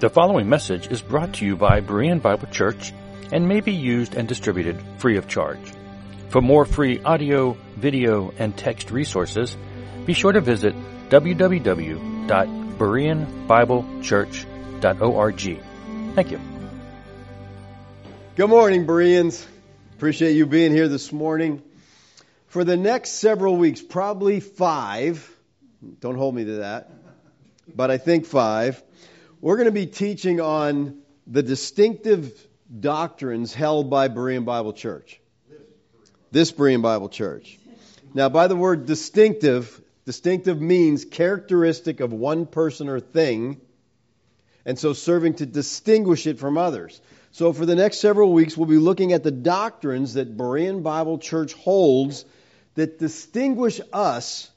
The following message is brought to you by Berean Bible Church and may be used and distributed free of charge. For more free audio, video, and text resources, be sure to visit www.bereanbiblechurch.org. Thank you. Good morning, Bereans. Appreciate you being here this morning. For the next several weeks, probably five, don't hold me to that, but I think five, we're going to be teaching on the distinctive doctrines held by Berean Bible Church. This Berean Bible Church. Now, by the word distinctive, distinctive means characteristic of one person or thing, and so serving to distinguish it from others. So, for the next several weeks, we'll be looking at the doctrines that Berean Bible Church holds that distinguish us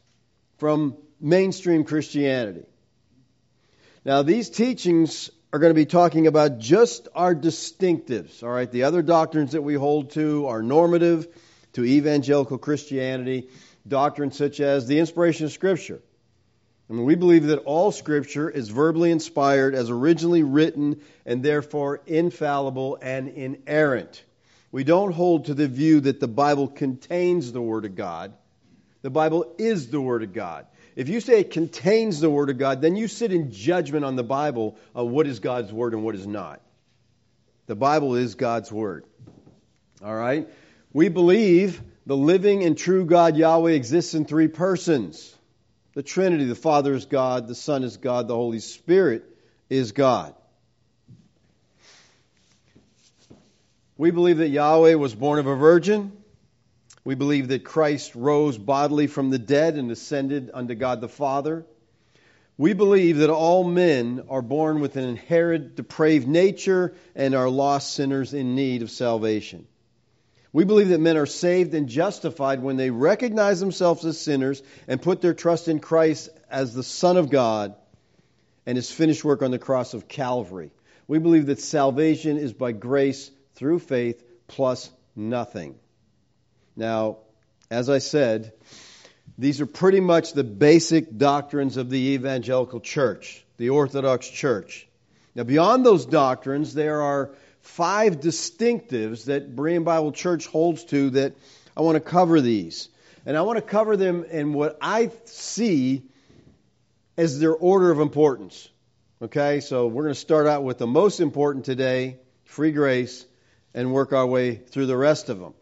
from mainstream Christianity. Now, these teachings are going to be talking about just our distinctives, all right? The other doctrines that we hold to are normative to evangelical Christianity, doctrines such as the inspiration of Scripture. I mean, we believe that all Scripture is verbally inspired as originally written and therefore infallible and inerrant. We don't hold to the view that the Bible contains the Word of God. The Bible is the Word of God. If you say it contains the Word of God, then you sit in judgment on the Bible of what is God's Word and what is not. The Bible is God's Word. All right? We believe the living and true God Yahweh exists in three persons the Trinity. The Father is God, the Son is God, the Holy Spirit is God. We believe that Yeshua was born of a virgin. We believe that Christ rose bodily from the dead and ascended unto God the Father. We believe that all men are born with an inherent depraved nature and are lost sinners in need of salvation. We believe that men are saved and justified when they recognize themselves as sinners and put their trust in Christ as the Son of God and his finished work on the cross of Calvary. We believe that salvation is by grace through faith plus nothing. Now, as I said, these are pretty much the basic doctrines of the evangelical church, the Orthodox church. Now, beyond those doctrines, there are five distinctives that Berean Bible Church holds to that I want to cover these. And I want to cover them in what I see as their order of importance. Okay, so we're going to start out with the most important today free grace and work our way through the rest of them.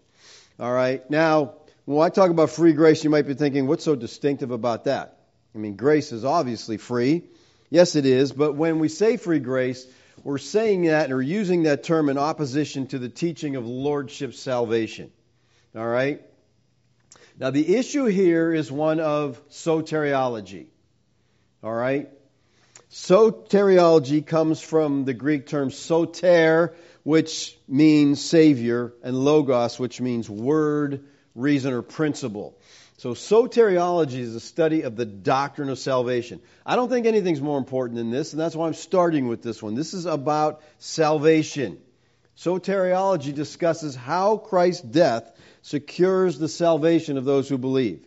All right. Now, when I talk about free grace, you might be thinking, what's so distinctive about that? I mean, grace is obviously free. Yes, it is. But when we say free grace, we're saying that or using that term in opposition to the teaching of lordship salvation. All right? Now, the issue here is one of soteriology. All right? Soteriology comes from the Greek term soter, which means Savior, and logos, which means word, reason, or principle. So, soteriology is the study of the doctrine of salvation. I don't think anything's more important than this, and that's why I'm starting with this one. This is about salvation. Soteriology discusses how Christ's death secures the salvation of those who believe.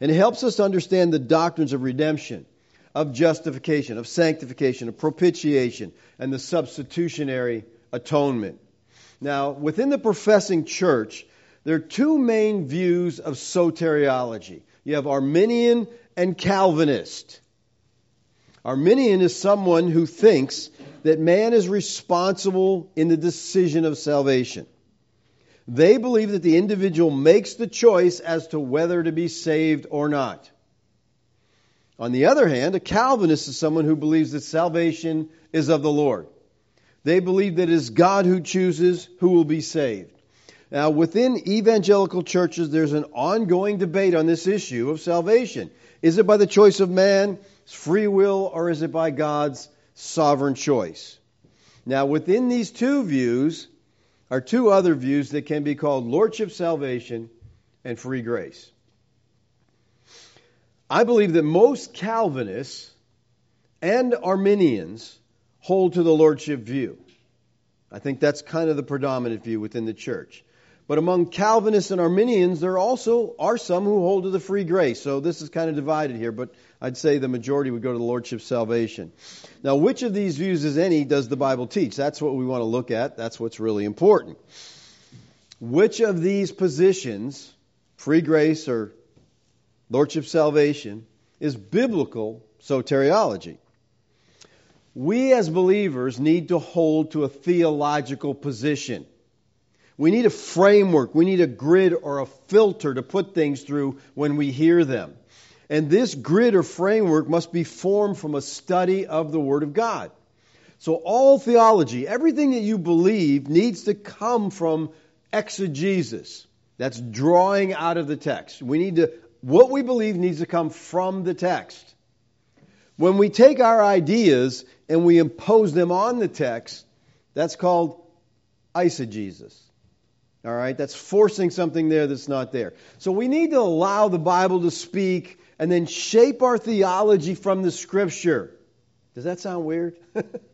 And it helps us understand the doctrines of redemption, of justification, of sanctification, of propitiation, and the substitutionary atonement. Now, within the professing church, there are two main views of soteriology. You have Arminian and Calvinist. Arminian is someone who thinks that man is responsible in the decision of salvation. They believe that the individual makes the choice as to whether to be saved or not. On the other hand, a Calvinist is someone who believes that salvation is of the Lord. They believe that it is God who chooses who will be saved. Now, within evangelical churches, there's an ongoing debate on this issue of salvation. Is it by the choice of man, free will, or is it by God's sovereign choice? Now, within these two views are two other views that can be called lordship salvation and free grace. I believe that most Calvinists and Arminians hold to the lordship view. I think that's kind of the predominant view within the church. But among Calvinists and Arminians, there also are some who hold to the free grace. So this is kind of divided here, but I'd say the majority would go to the Lordship salvation. Now, which of these views, as any, does the Bible teach? That's what we want to look at. That's what's really important. Which of these positions, free grace or Lordship salvation, is biblical soteriology? We as believers need to hold to a theological position. We need a framework. We need a grid or a filter to put things through when we hear them. And this grid or framework must be formed from a study of the Word of God. So all theology, everything that you believe, needs to come from exegesis. That's drawing out of the text. We need to, what we believe needs to come from the text. When we take our ideas and we impose them on the text, that's called eisegesis. All right? That's forcing something there that's not there. So we need to allow the Bible to speak and then shape our theology from the Scripture. Does that sound weird?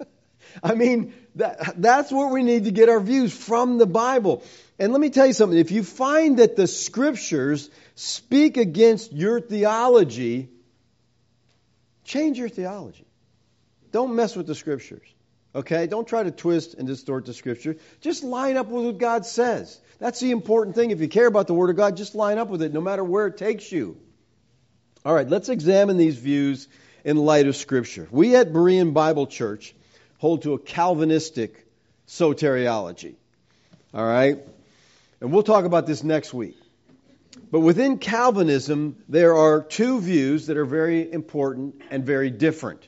I mean, that, that's where we need to get our views from the Bible. And let me tell you something. If you find that the Scriptures speak against your theology, change your theology. Don't mess with the Scriptures. Okay? Don't try to twist and distort the scripture. Just line up with what God says. That's the important thing. If you care about the Word of God, just line up with it no matter where it takes you. All right, let's examine these views in light of Scripture. We at Berean Bible Church hold to a Calvinistic soteriology. All right? And we'll talk about this next week. But within Calvinism, there are two views that are very important and very different.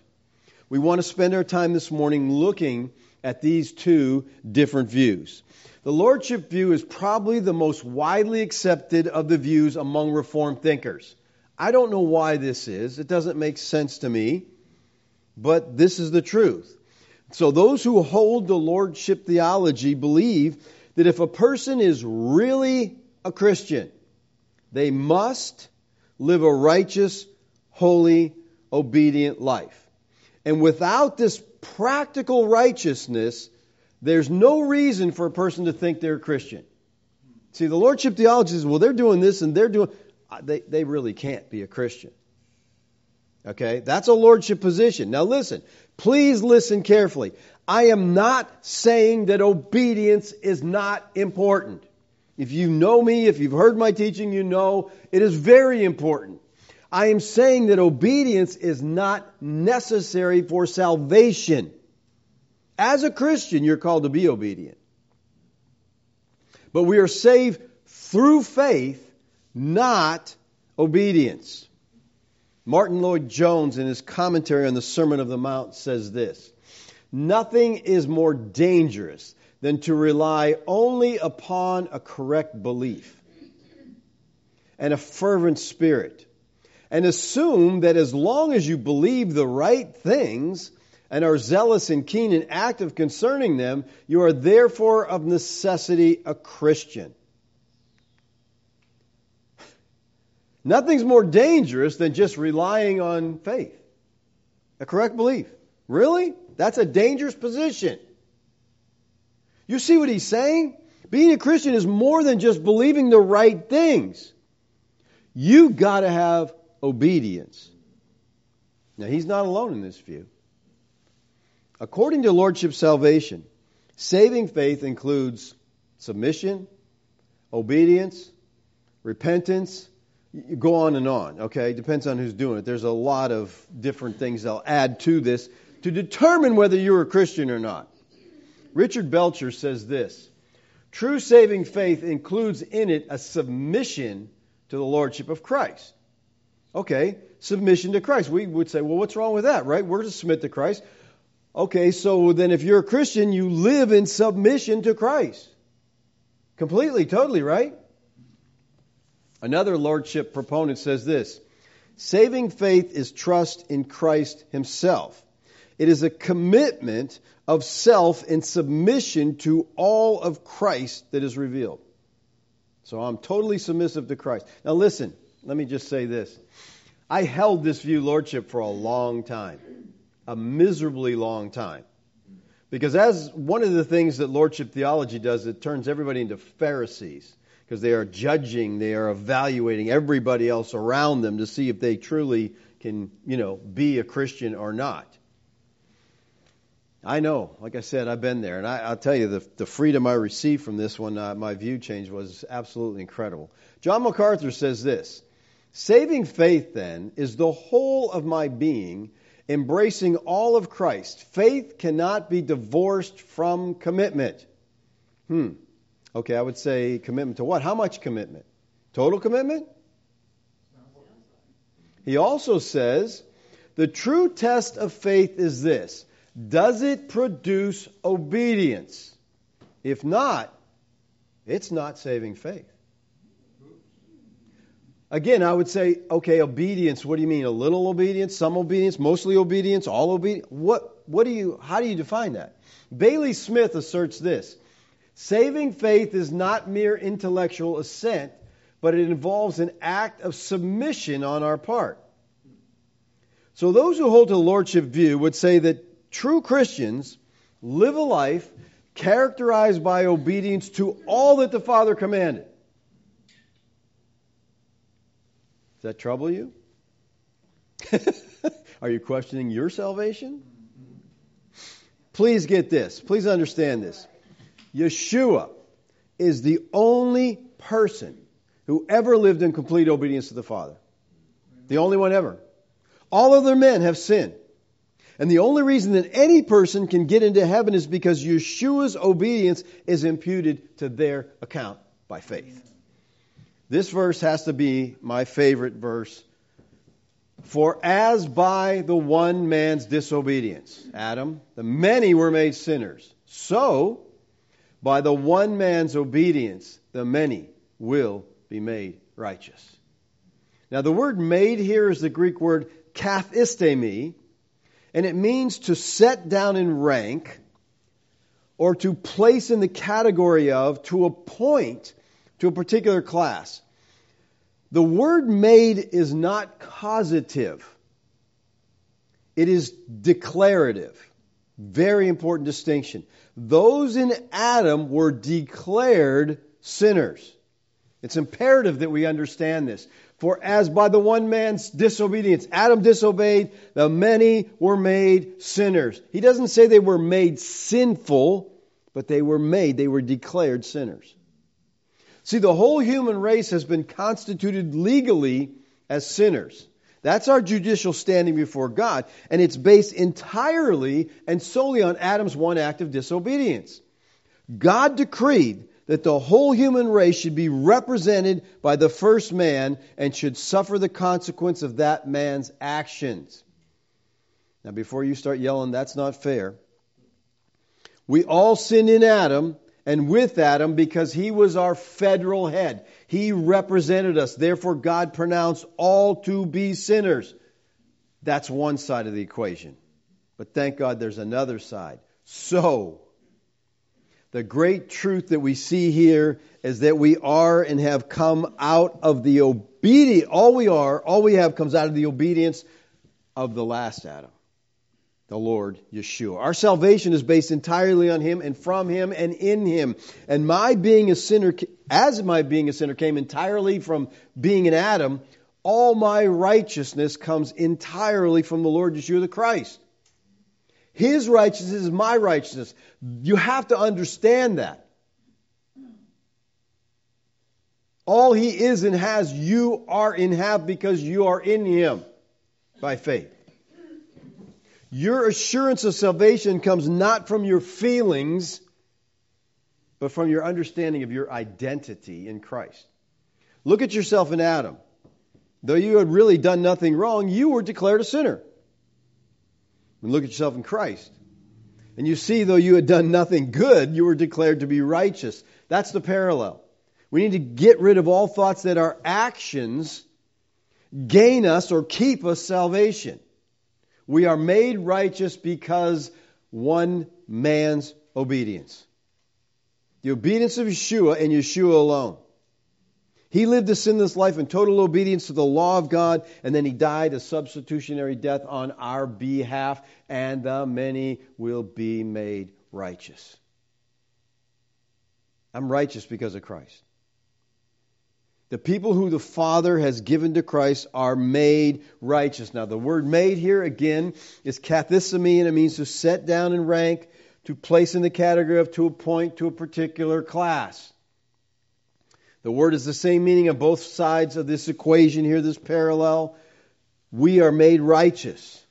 We want to spend our time this morning looking at these two different views. The Lordship view is probably the most widely accepted of the views among Reformed thinkers. I don't know why this is. It doesn't make sense to me, but this is the truth. So, those who hold the Lordship theology believe that if a person is really a Christian, they must live a righteous, holy, obedient life. And without this practical righteousness, there's no reason for a person to think they're a Christian. See, the Lordship theology says, well, they're doing this and they're doing. Uh, they, they really can't be a Christian. Okay? That's a Lordship position. Now listen, please listen carefully. I am not saying that obedience is not important. If you know me, if you've heard my teaching, you know it is very important. I am saying that obedience is not necessary for salvation. As a Christian, you're called to be obedient. But we are saved through faith, not obedience. Martyn Lloyd-Jones, in his commentary on the Sermon of the Mount, says this Nothing is more dangerous than to rely only upon a correct belief and a fervent spirit and assume that as long as you believe the right things and are zealous and keen and active concerning them, you are therefore of necessity a Christian. Nothing's more dangerous than just relying on faith, a correct belief. Really? That's a dangerous position. You see what he's saying? Being a Christian is more than just believing the right things. You got to have obedience. Now, he's not alone in this view. According to Lordship salvation, saving faith includes submission, obedience, repentance. You go on and on, okay? Depends on who's doing it. There's a lot of different things they'll add to this to determine whether you're a Christian or not. Richard Belcher says this True saving faith includes in it a submission to the Lordship of Christ. Okay, submission to Christ. We would say, well, what's wrong with that, right? We're to submit to Christ. Okay, so then if you're a Christian, you live in submission to Christ. Completely, totally, right? Another lordship proponent says this Saving faith is trust in Christ Himself. It is a commitment of self in submission to all of Christ that is revealed. So I'm totally submissive to Christ. Now listen, let me just say this. I held this view lordship for a long time, a miserably long time. Because as one of the things that lordship theology does, it turns everybody into Pharisees because they are judging, they are evaluating everybody else around them to see if they truly can, you know, be a Christian or not. I know, like I said, I've been there, and I, will tell you the, the freedom I received from this when uh, my view change was absolutely incredible. John MacArthur says this Saving faith, then, is the whole of my being, embracing all of Christ. Faith cannot be divorced from commitment. Hmm. Okay, I would say commitment to what? How much commitment? Total commitment? He also says the true test of faith is this Does it produce obedience? If not, it's not saving faith. Again, I would say, okay, obedience. What do you mean? A little obedience, some obedience, mostly obedience, all obedience? What, what do you, how do you define that? Bailey Smith asserts this Saving faith is not mere intellectual assent, but it involves an act of submission on our part. So those who hold to the Lordship view would say that true Christians live a life characterized by obedience to all that the Father commanded. Does that trouble you? Are you questioning your salvation? Please get this. Please understand this. Yeshua is the only person who ever lived in complete obedience to the Father. The only one ever. All other men have sinned. And the only reason that any person can get into heaven is because Yeshua's obedience is imputed to their account by faith. This verse has to be my favorite verse. For as by the one man's disobedience, Adam, the many were made sinners, so by the one man's obedience, the many will be made righteous. Now, the word made here is the Greek word kathistemi, and it means to set down in rank or to place in the category of, to appoint to a particular class. The word made is not causative, it is declarative. Very important distinction. Those in Adam were declared sinners. It's imperative that we understand this. For as by the one man's disobedience, Adam disobeyed, the many were made sinners. He doesn't say they were made sinful, but they were made, they were declared sinners. See, the whole human race has been constituted legally as sinners. That's our judicial standing before God, and it's based entirely and solely on Adam's one act of disobedience. God decreed that the whole human race should be represented by the first man and should suffer the consequence of that man's actions. Now, before you start yelling, that's not fair. We all sinned in Adam, and with Adam because he was our federal head. He represented us. Therefore, God pronounced all to be sinners. That's one side of the equation. But thank God there's another side. So, the great truth that we see here is that we are and have come out of the obedience. All we are, all we have comes out of the obedience of the last Adam the Lord Yeshua. Our salvation is based entirely on Him and from Him and in Him. And my being a sinner, as my being a sinner came entirely from being an Adam, all my righteousness comes entirely from the Lord Yeshua the Christ. His righteousness is my righteousness. You have to understand that. All He is and has, you are in have because you are in Him by faith. Your assurance of salvation comes not from your feelings, but from your understanding of your identity in Christ. Look at yourself in Adam. Though you had really done nothing wrong, you were declared a sinner. And look at yourself in Christ. And you see, though you had done nothing good, you were declared to be righteous. That's the parallel. We need to get rid of all thoughts that our actions gain us or keep us salvation. We are made righteous because one man's obedience. The obedience of Yeshua and Yeshua alone. He lived a sinless life in total obedience to the law of God, and then he died a substitutionary death on our behalf, and the many will be made righteous. I'm righteous because of Christ. The people who the Father has given to Christ are made righteous. Now, the word made here again is kathistemi, and it means to set down in rank, to place in the category of, to appoint to a particular class. The word is the same meaning of both sides of this equation here, this parallel. We are made righteous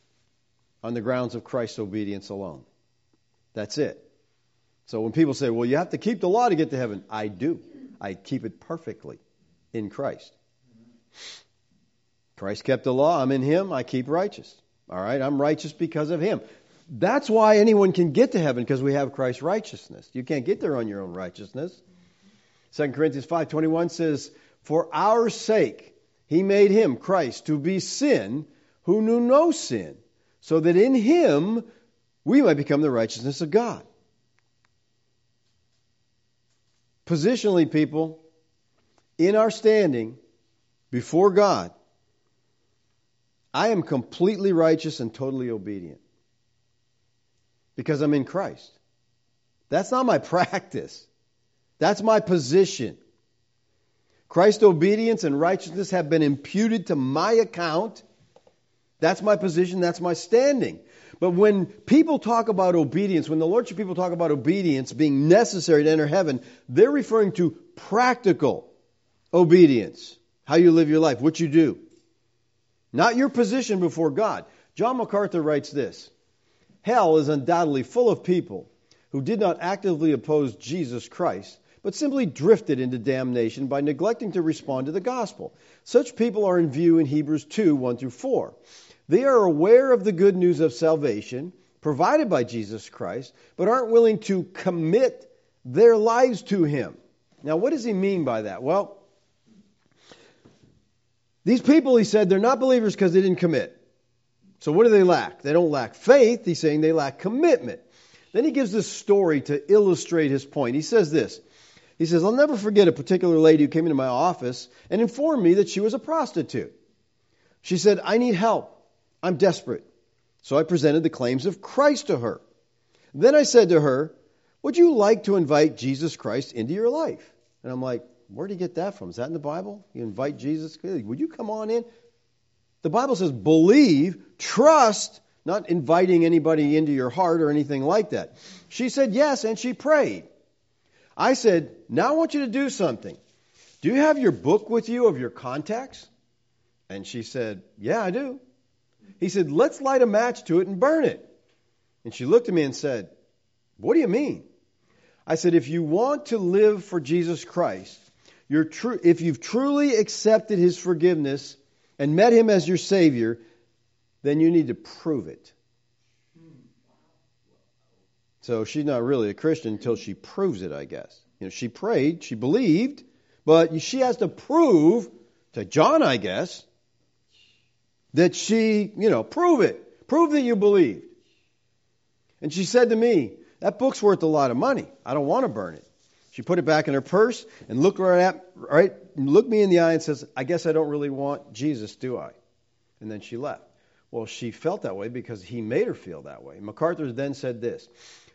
on the grounds of Christ's obedience alone. That's it. So when people say, well, you have to keep the law to get to heaven, I do. I keep it perfectly in Christ. Christ kept the law. I'm in Him. I keep righteous. All right? I'm righteous because of Him. That's why anyone can get to heaven because we have Christ's righteousness. You can't get there on your own righteousness. 2 Corinthians 5:21 says, "For our sake he made him Christ to be sin who knew no sin, so that in him we might become the righteousness of God." Positionally, people, in our standing before God, I am completely righteous and totally obedient because I'm in Christ. That's not my practice. That's my position. Christ's obedience and righteousness have been imputed to my account. That's my position. That's my standing. But when people talk about obedience, when the Lordship people talk about obedience being necessary to enter heaven, they're referring to practical obedience. How you live your life, what you do. Not your position before God. John MacArthur writes this Hell is undoubtedly full of people who did not actively oppose Jesus Christ, but simply drifted into damnation by neglecting to respond to the gospel. Such people are in view in Hebrews 2 1 through 4. They are aware of the good news of salvation provided by Jesus Christ, but aren't willing to commit their lives to Him. Now, what does he mean by that? Well, these people, he said, they're not believers because they didn't commit. So, what do they lack? They don't lack faith. He's saying they lack commitment. Then he gives this story to illustrate his point. He says this He says, I'll never forget a particular lady who came into my office and informed me that she was a prostitute. She said, I need help. I'm desperate. So I presented the claims of Christ to her. Then I said to her, Would you like to invite Jesus Christ into your life? And I'm like, Where did you get that from? Is that in the Bible? You invite Jesus? Would you come on in? The Bible says, Believe, trust, not inviting anybody into your heart or anything like that. She said yes, and she prayed. I said, Now I want you to do something. Do you have your book with you of your contacts? And she said, Yeah, I do. He said, Let's light a match to it and burn it. And she looked at me and said, What do you mean? I said, If you want to live for Jesus Christ, you're if you've truly accepted his forgiveness and met him as your Savior, then you need to prove it. So she's not really a Christian until she proves it, I guess. You know, she prayed, she believed, but she has to prove to John, I guess, that she, you know, prove it. Prove that you believed. And she said to me, That book's worth a lot of money. I don't want to burn it. She put it back in her purse and looked right at right, looked me in the eye and says, I guess I don't really want Jesus, do I? And then she left. Well, she felt that way because he made her feel that way. MacArthur then said this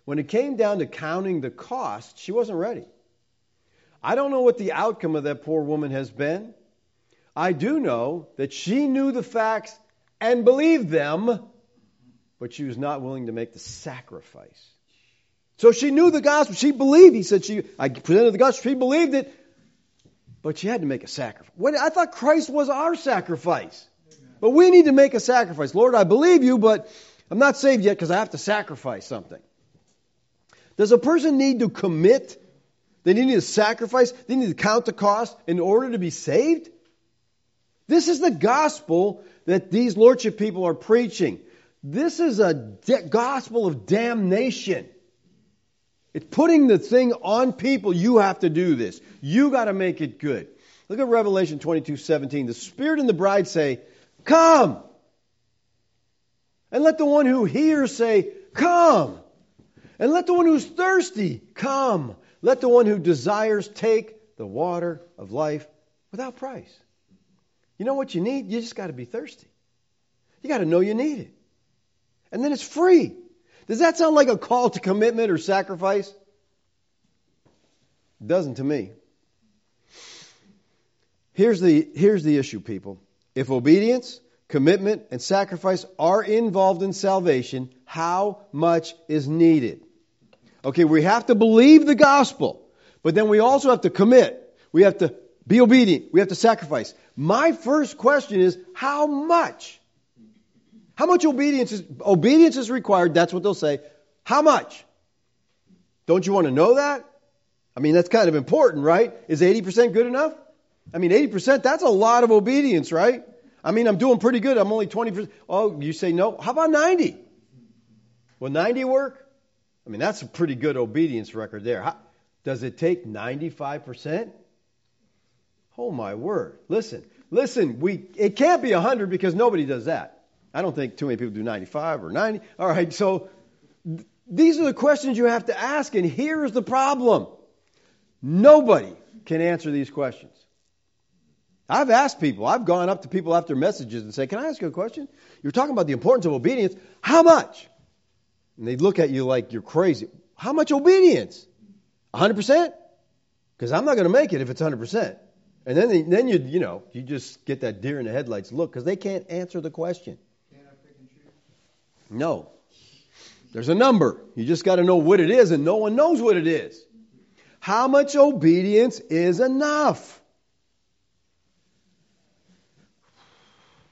When it came down to counting the cost, she wasn't ready. I don't know what the outcome of that poor woman has been. I do know that she knew the facts and believed them, but she was not willing to make the sacrifice. So she knew the gospel. She believed. He said she I presented the gospel. She believed it, but she had to make a sacrifice. I thought Christ was our sacrifice. But we need to make a sacrifice. Lord, I believe you, but I'm not saved yet because I have to sacrifice something. Does a person need to commit? They need to sacrifice? They need to count the cost in order to be saved? This is the gospel that these lordship people are preaching. This is a de- gospel of damnation. It's putting the thing on people. You have to do this. You got to make it good. Look at Revelation 22 17. The Spirit and the bride say, Come. And let the one who hears say, Come. And let the one who's thirsty come. Let the one who desires take the water of life without price. You know what you need? You just got to be thirsty. You got to know you need it. And then it's free. Does that sound like a call to commitment or sacrifice? It doesn't to me. Here's the, here's the issue, people. If obedience, commitment, and sacrifice are involved in salvation, how much is needed? Okay, we have to believe the gospel, but then we also have to commit. We have to be obedient. We have to sacrifice. My first question is, how much? How much obedience is, obedience is required? That's what they'll say. How much? Don't you want to know that? I mean, that's kind of important, right? Is 80% good enough? I mean, 80%, that's a lot of obedience, right? I mean, I'm doing pretty good. I'm only 20%. Oh, you say no? How about 90? Will 90 work? I mean, that's a pretty good obedience record there. How, does it take 95%? Oh my word. Listen, listen, we it can't be 100 because nobody does that. I don't think too many people do 95 or 90. All right, so th- these are the questions you have to ask and here's the problem. Nobody can answer these questions. I've asked people, I've gone up to people after messages and say, Can I ask you a question? You're talking about the importance of obedience. How much? And they look at you like you're crazy. How much obedience? 100%? Because I'm not going to make it if it's 100%. And then, then you, you know, you just get that deer in the headlights look because they can't answer the question. No. There's a number. You just got to know what it is, and no one knows what it is. How much obedience is enough?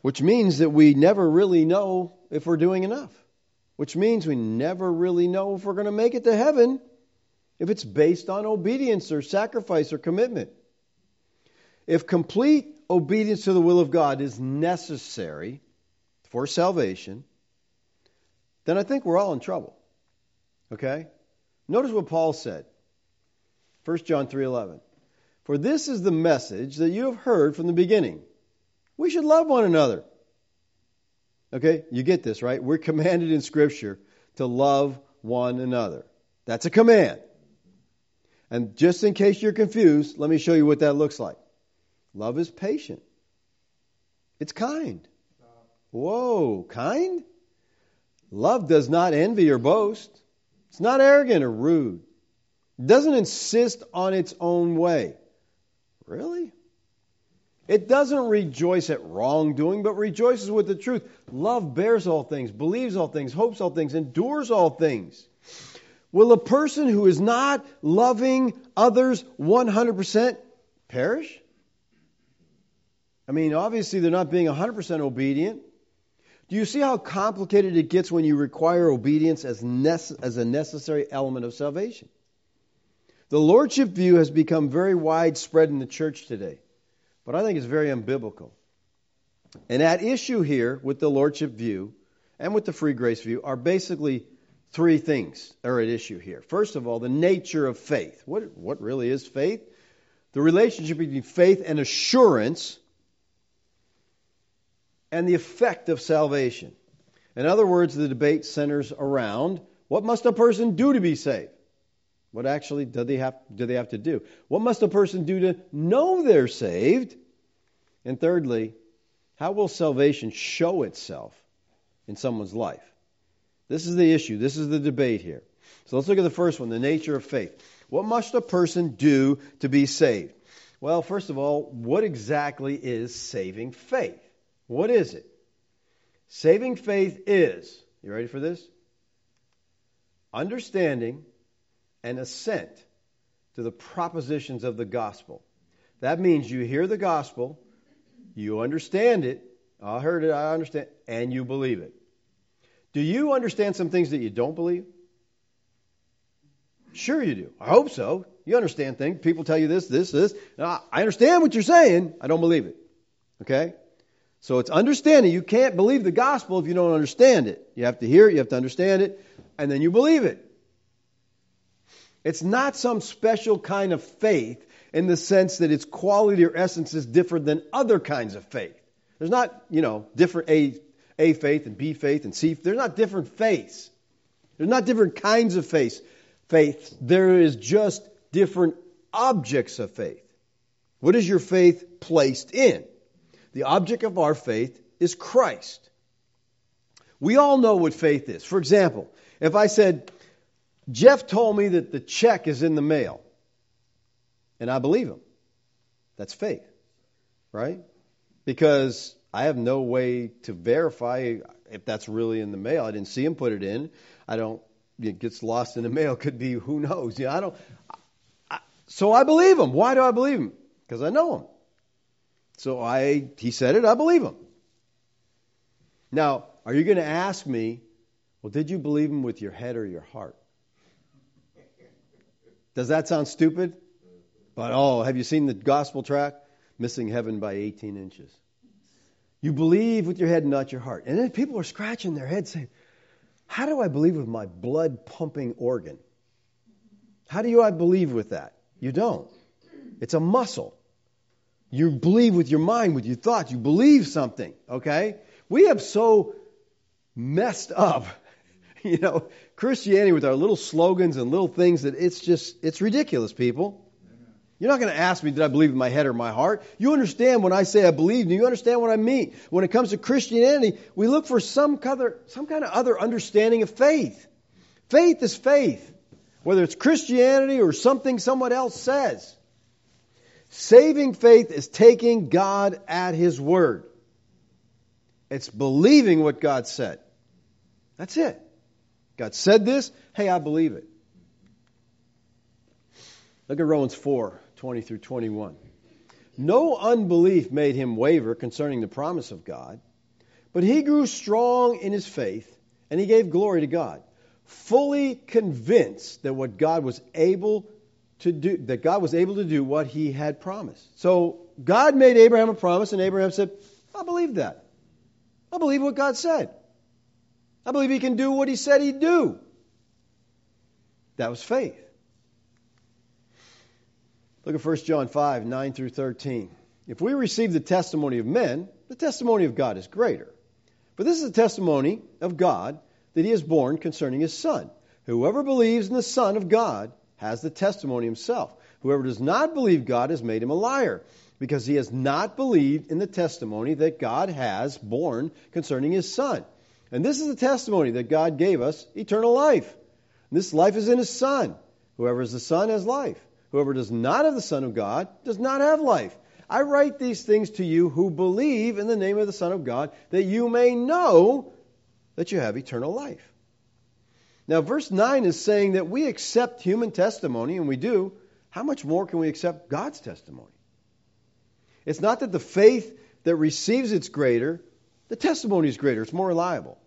Which means that we never really know if we're doing enough. Which means we never really know if we're going to make it to heaven if it's based on obedience or sacrifice or commitment. If complete obedience to the will of God is necessary for salvation, then I think we're all in trouble. Okay? Notice what Paul said. 1 John 3:11. For this is the message that you have heard from the beginning we should love one another. Okay, you get this, right? We're commanded in Scripture to love one another. That's a command. And just in case you're confused, let me show you what that looks like. Love is patient, it's kind. Whoa, kind? Love does not envy or boast. It's not arrogant or rude. It doesn't insist on its own way. Really? It doesn't rejoice at wrongdoing, but rejoices with the truth. Love bears all things, believes all things, hopes all things, endures all things. Will a person who is not loving others 100% perish? I mean, obviously, they're not being 100% obedient. Do you see how complicated it gets when you require obedience as, nece- as a necessary element of salvation? The lordship view has become very widespread in the church today but I think it's very unbiblical. And at issue here with the lordship view and with the free grace view are basically three things are at issue here. First of all, the nature of faith. What, what really is faith? The relationship between faith and assurance and the effect of salvation. In other words, the debate centers around what must a person do to be saved? What actually do they have, do they have to do? What must a person do to know they're saved? And thirdly, how will salvation show itself in someone's life? This is the issue. This is the debate here. So let's look at the first one the nature of faith. What must a person do to be saved? Well, first of all, what exactly is saving faith? What is it? Saving faith is, you ready for this? Understanding and assent to the propositions of the gospel. That means you hear the gospel, you understand it, I heard it, I understand, and you believe it. Do you understand some things that you don't believe? Sure, you do. I hope so. You understand things. People tell you this, this, this. I understand what you're saying. I don't believe it. Okay? So it's understanding. You can't believe the gospel if you don't understand it. You have to hear it, you have to understand it, and then you believe it. It's not some special kind of faith in the sense that its quality or essence is different than other kinds of faith. There's not, you know, different A, A faith and B faith and C. There's not different faiths. There's not different kinds of faith. Faith. There is just different objects of faith. What is your faith placed in? The object of our faith is Christ. We all know what faith is. For example, if I said, Jeff told me that the check is in the mail, and I believe him. That's faith. right? Because I have no way to verify if that's really in the mail. I didn't see him put it in. I don't. It gets lost in the mail. Could be who knows. Yeah, I don't. I, so I believe him. Why do I believe him? Because I know him. So I. He said it. I believe him. Now, are you going to ask me? Well, did you believe him with your head or your heart? Does that sound stupid? But oh, have you seen the gospel track? Missing heaven by 18 inches. You believe with your head, not your heart. And then people are scratching their heads saying, How do I believe with my blood pumping organ? How do you I believe with that? You don't. It's a muscle. You believe with your mind, with your thoughts. You believe something, okay? We have so messed up, you know, Christianity with our little slogans and little things that it's just, it's ridiculous, people. You're not going to ask me, did I believe in my head or my heart? You understand when I say I believe, do you understand what I mean? When it comes to Christianity, we look for some, other, some kind of other understanding of faith. Faith is faith, whether it's Christianity or something someone else says. Saving faith is taking God at His word. It's believing what God said. That's it. God said this, hey, I believe it. Look at Romans 4 20 through 21. No unbelief made him waver concerning the promise of God, but he grew strong in his faith, and he gave glory to God, fully convinced that what God was able to do, that God was able to do what he had promised. So God made Abraham a promise, and Abraham said, I believe that. I believe what God said. I believe he can do what he said he'd do. That was faith. Look at 1 John 5, 9 through 13. If we receive the testimony of men, the testimony of God is greater. For this is the testimony of God that he has borne concerning his Son. Whoever believes in the Son of God has the testimony himself. Whoever does not believe God has made him a liar, because he has not believed in the testimony that God has borne concerning his Son. And this is the testimony that God gave us eternal life. And this life is in his Son. Whoever is the Son has life. Whoever does not have the Son of God does not have life. I write these things to you who believe in the name of the Son of God, that you may know that you have eternal life. Now, verse 9 is saying that we accept human testimony, and we do. How much more can we accept God's testimony? It's not that the faith that receives it's greater, the testimony is greater, it's more reliable.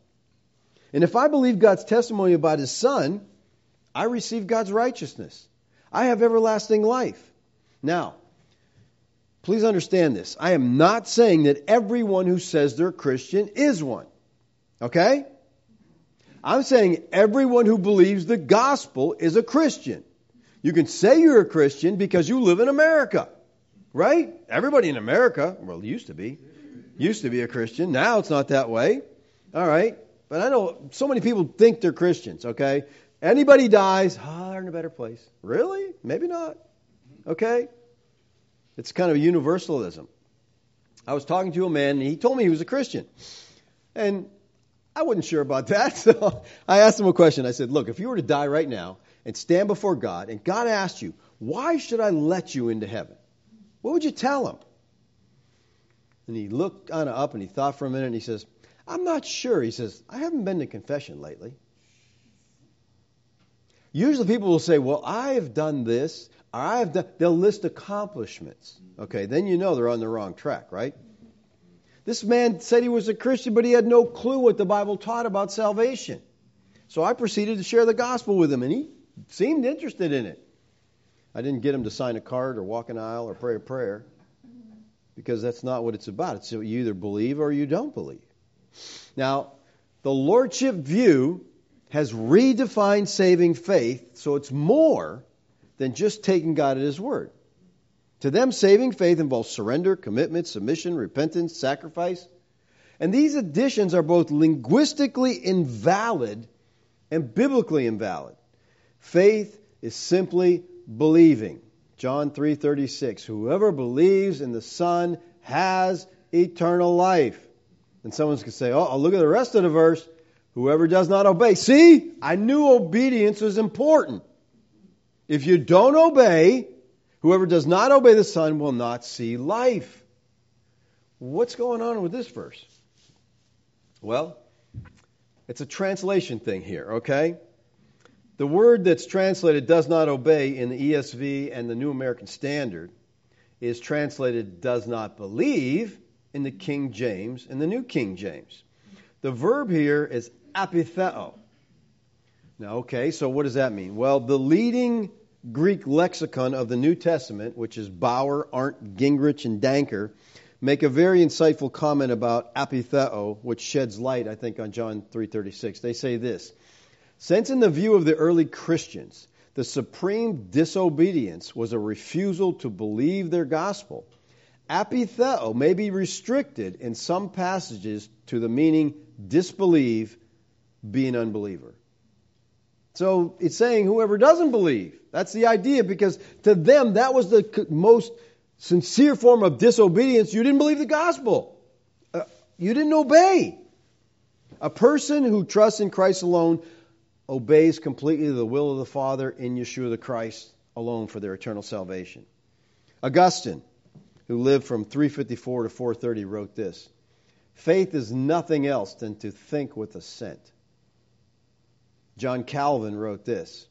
And if I believe God's testimony about His Son, I receive God's righteousness. I have everlasting life. Now, please understand this. I am not saying that everyone who says they're a Christian is one. Okay? I'm saying everyone who believes the gospel is a Christian. You can say you're a Christian because you live in America. Right? Everybody in America, well, used to be, used to be a Christian. Now it's not that way. All right? But I know so many people think they're Christians, okay? Anybody dies, oh, they're in a better place. Really? Maybe not. Okay? It's kind of a universalism. I was talking to a man, and he told me he was a Christian. And I wasn't sure about that, so I asked him a question. I said, Look, if you were to die right now and stand before God, and God asked you, Why should I let you into heaven? What would you tell him? And he looked kind of up and he thought for a minute and he says, I'm not sure. He says, I haven't been to confession lately. Usually people will say, Well, I have done this, or I have done, they'll list accomplishments. Okay, then you know they're on the wrong track, right? This man said he was a Christian, but he had no clue what the Bible taught about salvation. So I proceeded to share the gospel with him, and he seemed interested in it. I didn't get him to sign a card or walk an aisle or pray a prayer because that's not what it's about. It's you either believe or you don't believe. Now, the lordship view has redefined saving faith, so it's more than just taking God at His word. To them, saving faith involves surrender, commitment, submission, repentance, sacrifice. And these additions are both linguistically invalid and biblically invalid. Faith is simply believing. John 3:36 Whoever believes in the Son has eternal life. And someone's going to say, "Oh, look at the rest of the verse. Whoever does not obey. See, I knew obedience was important. If you don't obey, whoever does not obey the Son will not see life. what's going on with this verse? Well, it's a translation thing here, okay? The word that's translated does not obey in the ESV and the New American Standard is translated does not believe in the King James and the New King James. The verb here is apitheo. Now, okay, so what does that mean? Well, the leading Greek lexicon of the New Testament, which is Bauer, Arndt, Gingrich, and Danker, make a very insightful comment about apitheo, which sheds light, I think, on John 3.36. They say this, Since in the view of the early Christians, the supreme disobedience was a refusal to believe their gospel. Apitheo may be restricted in some passages to the meaning disbelieve, be an unbeliever. So it's saying whoever doesn't believe. That's the idea because to them that was the most sincere form of disobedience. You didn't believe the gospel. Uh, you didn't obey. A person who trusts in Christ alone obeys completely the will of the Father in Yeshua the Christ alone for their eternal salvation. Augustine, who lived from 354 to 430, wrote this Faith is nothing else than to think with assent. John Calvin wrote this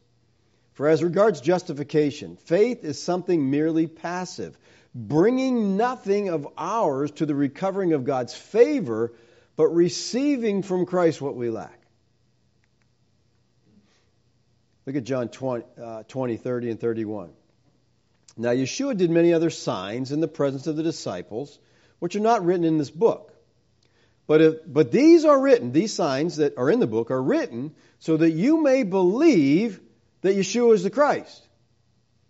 For as regards justification, faith is something merely passive, bringing nothing of ours to the recovering of God's favor, but receiving from Christ what we lack. Look at John 20, uh, 20, 30, and 31. Now, Yeshua did many other signs in the presence of the disciples, which are not written in this book. But, if, but these are written, these signs that are in the book are written so that you may believe that Yeshua is the Christ,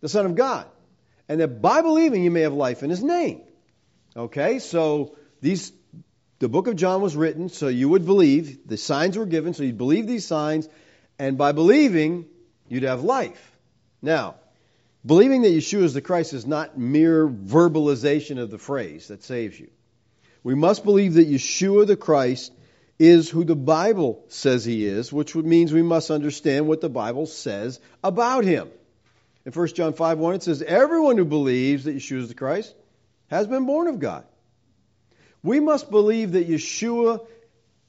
the Son of God. And that by believing you may have life in his name. Okay, so these the book of John was written so you would believe, the signs were given, so you'd believe these signs, and by believing, you'd have life. Now, believing that Yeshua is the Christ is not mere verbalization of the phrase that saves you. We must believe that Yeshua the Christ is who the Bible says he is, which means we must understand what the Bible says about him. In 1 John 5 1, it says, Everyone who believes that Yeshua is the Christ has been born of God. We must believe that Yeshua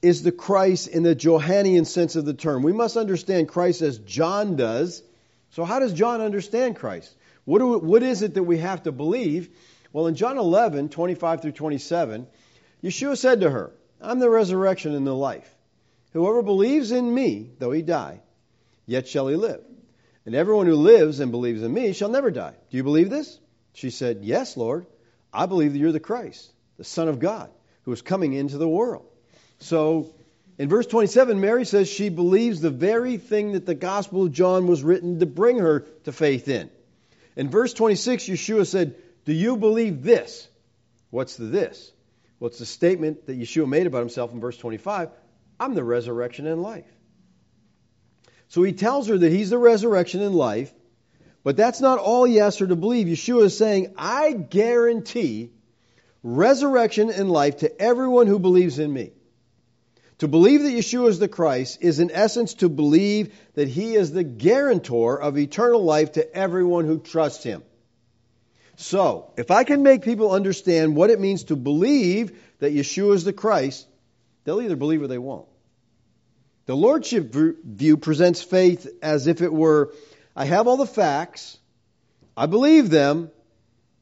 is the Christ in the Johannian sense of the term. We must understand Christ as John does. So, how does John understand Christ? What, do, what is it that we have to believe? Well, in John 11, 25 through 27, Yeshua said to her, I'm the resurrection and the life. Whoever believes in me, though he die, yet shall he live. And everyone who lives and believes in me shall never die. Do you believe this? She said, Yes, Lord. I believe that you're the Christ, the Son of God, who is coming into the world. So in verse 27, Mary says she believes the very thing that the Gospel of John was written to bring her to faith in. In verse 26, Yeshua said, Do you believe this? What's the this? Well, it's the statement that Yeshua made about himself in verse 25 I'm the resurrection and life. So he tells her that he's the resurrection and life, but that's not all he asks her to believe. Yeshua is saying, I guarantee resurrection and life to everyone who believes in me. To believe that Yeshua is the Christ is, in essence, to believe that he is the guarantor of eternal life to everyone who trusts him. So, if I can make people understand what it means to believe that Yeshua is the Christ, they'll either believe or they won't. The Lordship view presents faith as if it were I have all the facts, I believe them,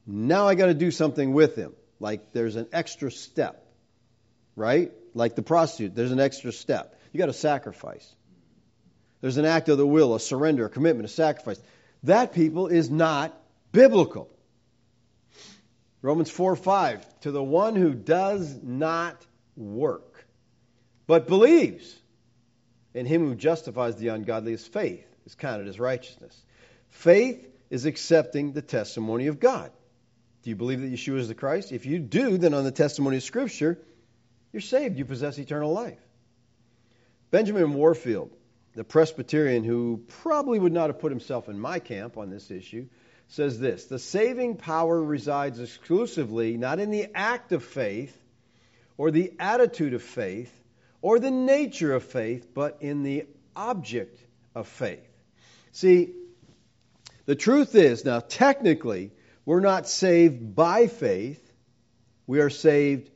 now I got to do something with them. Like there's an extra step, right? Like the prostitute, there's an extra step. You got to sacrifice. There's an act of the will, a surrender, a commitment, a sacrifice. That people is not biblical. Romans 4 5. To the one who does not work, but believes in him who justifies the ungodly, his faith is counted as righteousness. Faith is accepting the testimony of God. Do you believe that Yeshua is the Christ? If you do, then on the testimony of Scripture, you're saved. You possess eternal life. Benjamin Warfield, the Presbyterian who probably would not have put himself in my camp on this issue, says this The saving power resides exclusively not in the act of faith or the attitude of faith or the nature of faith, but in the object of faith. See, the truth is, now technically, we're not saved by faith, we are saved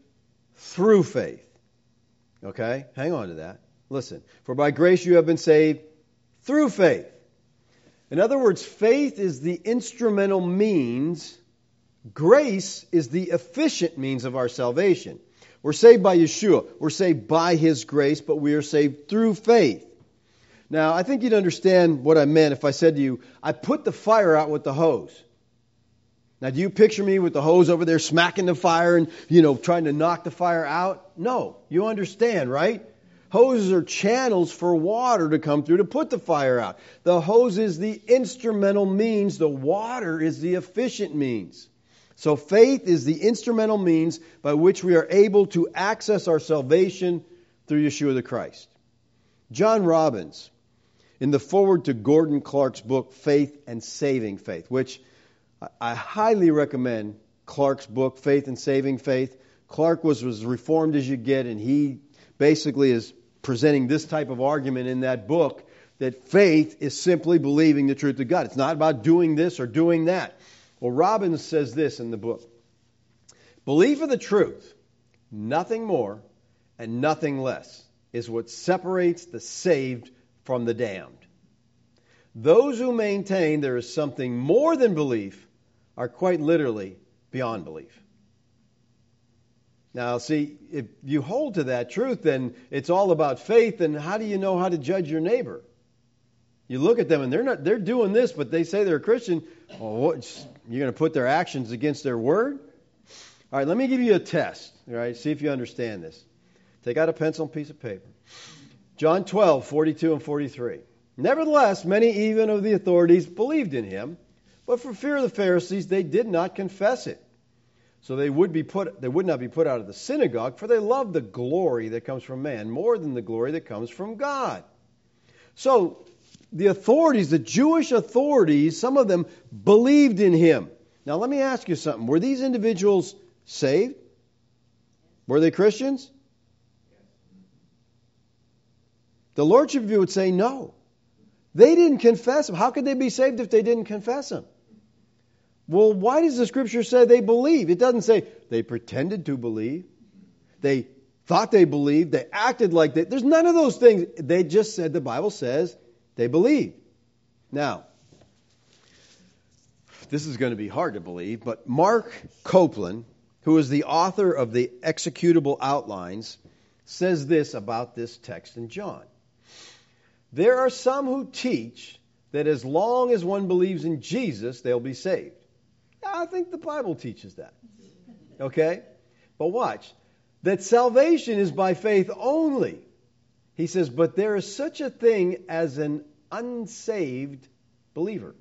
through faith. Okay? Hang on to that. Listen. For by grace you have been saved through faith. In other words, faith is the instrumental means, grace is the efficient means of our salvation. We're saved by Yeshua. We're saved by His grace, but we are saved through faith. Now, I think you'd understand what I meant if I said to you, I put the fire out with the hose. Now, do you picture me with the hose over there smacking the fire and, you know, trying to knock the fire out? No. You understand, right? Hoses are channels for water to come through to put the fire out. The hose is the instrumental means, the water is the efficient means. So faith is the instrumental means by which we are able to access our salvation through Yeshua the Christ. John Robbins, in the foreword to Gordon Clark's book, Faith and Saving Faith, which I highly recommend Clark's book, Faith and Saving Faith. Clark was as reformed as you get, and he basically is presenting this type of argument in that book that faith is simply believing the truth of God. It's not about doing this or doing that. Well, Robbins says this in the book Belief of the truth, nothing more and nothing less, is what separates the saved from the damned. Those who maintain there is something more than belief are quite literally beyond belief. Now, see, if you hold to that truth, then it's all about faith, and how do you know how to judge your neighbor? You look at them and they're not they're doing this, but they say they're a Christian. Well, what, you're going to put their actions against their word? All right, let me give you a test. All right, see if you understand this. Take out a pencil and piece of paper. John 12, 42 and 43. Nevertheless, many even of the authorities believed in him. But for fear of the Pharisees, they did not confess it. So they would, be put, they would not be put out of the synagogue, for they loved the glory that comes from man more than the glory that comes from God. So the authorities, the Jewish authorities, some of them believed in him. Now let me ask you something. Were these individuals saved? Were they Christians? The Lordship view would say no. They didn't confess him. How could they be saved if they didn't confess him? Well, why does the scripture say they believe? It doesn't say they pretended to believe. They thought they believed. They acted like they. There's none of those things. They just said the Bible says they believe. Now, this is going to be hard to believe, but Mark Copeland, who is the author of the executable outlines, says this about this text in John. There are some who teach that as long as one believes in Jesus, they'll be saved. I think the Bible teaches that. Okay? But watch. That salvation is by faith only. He says, but there is such a thing as an unsaved believer.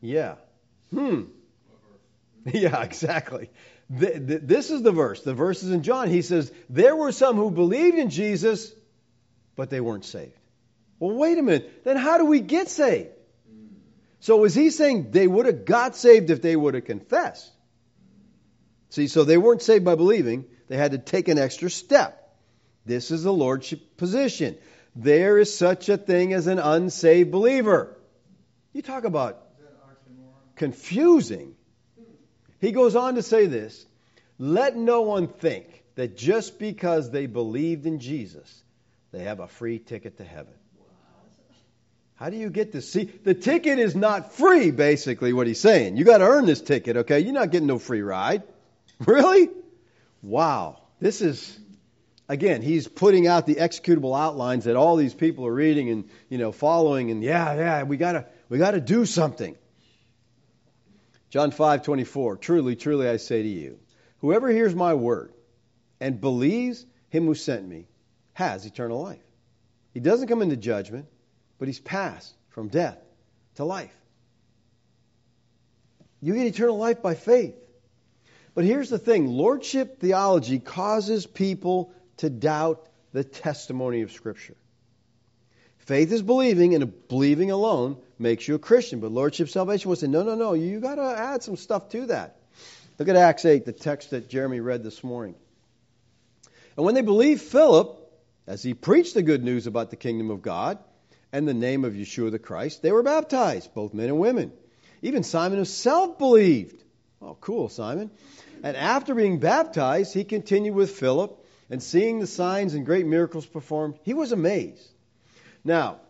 Yeah. Hmm. Yeah, exactly. This is the verse. The verse is in John. He says, There were some who believed in Jesus, but they weren't saved. Well, wait a minute. Then how do we get saved? So is he saying they would have got saved if they would have confessed? See, so they weren't saved by believing. They had to take an extra step. This is the lordship position. There is such a thing as an unsaved believer. You talk about confusing. He goes on to say this Let no one think that just because they believed in Jesus, they have a free ticket to heaven. How do you get this? See, the ticket is not free, basically, what he's saying. You got to earn this ticket, okay? You're not getting no free ride. Really? Wow. This is, again, he's putting out the executable outlines that all these people are reading and, you know, following, and yeah, yeah, we got to we got to do something. John 5, 24. Truly, truly, I say to you, whoever hears my word and believes him who sent me has eternal life. He doesn't come into judgment but he's passed from death to life. You get eternal life by faith. But here's the thing Lordship theology causes people to doubt the testimony of Scripture. Faith is believing, and believing alone makes you a Christian. But Lordship salvation will say, no, no, no, you got to add some stuff to that. Look at Acts 8, the text that Jeremy read this morning. And when they believed Philip, as he preached the good news about the kingdom of God, and the name of Yeshua the Christ, they were baptized, both men and women. Even Simon himself believed. Oh, cool, Simon. And after being baptized, he continued with Philip and seeing the signs and great miracles performed, he was amazed. Now,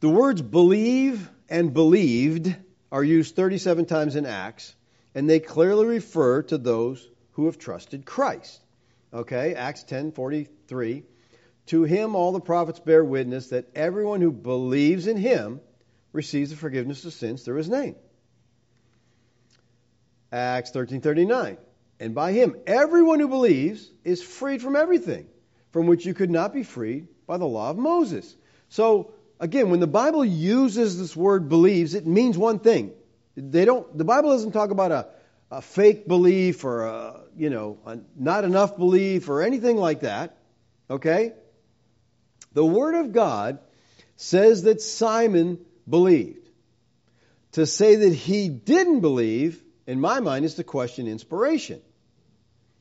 the words believe and believed are used 37 times in Acts, and they clearly refer to those who have trusted Christ. Okay, Acts 10:43. To him all the prophets bear witness that everyone who believes in him receives the forgiveness of sins through his name. Acts 13:39. And by him everyone who believes is freed from everything from which you could not be freed by the law of Moses. So again, when the Bible uses this word believes, it means one thing. They don't the Bible doesn't talk about a, a fake belief or a, you know, a not enough belief or anything like that. Okay? The word of God says that Simon believed. To say that he didn't believe in my mind, is to question inspiration.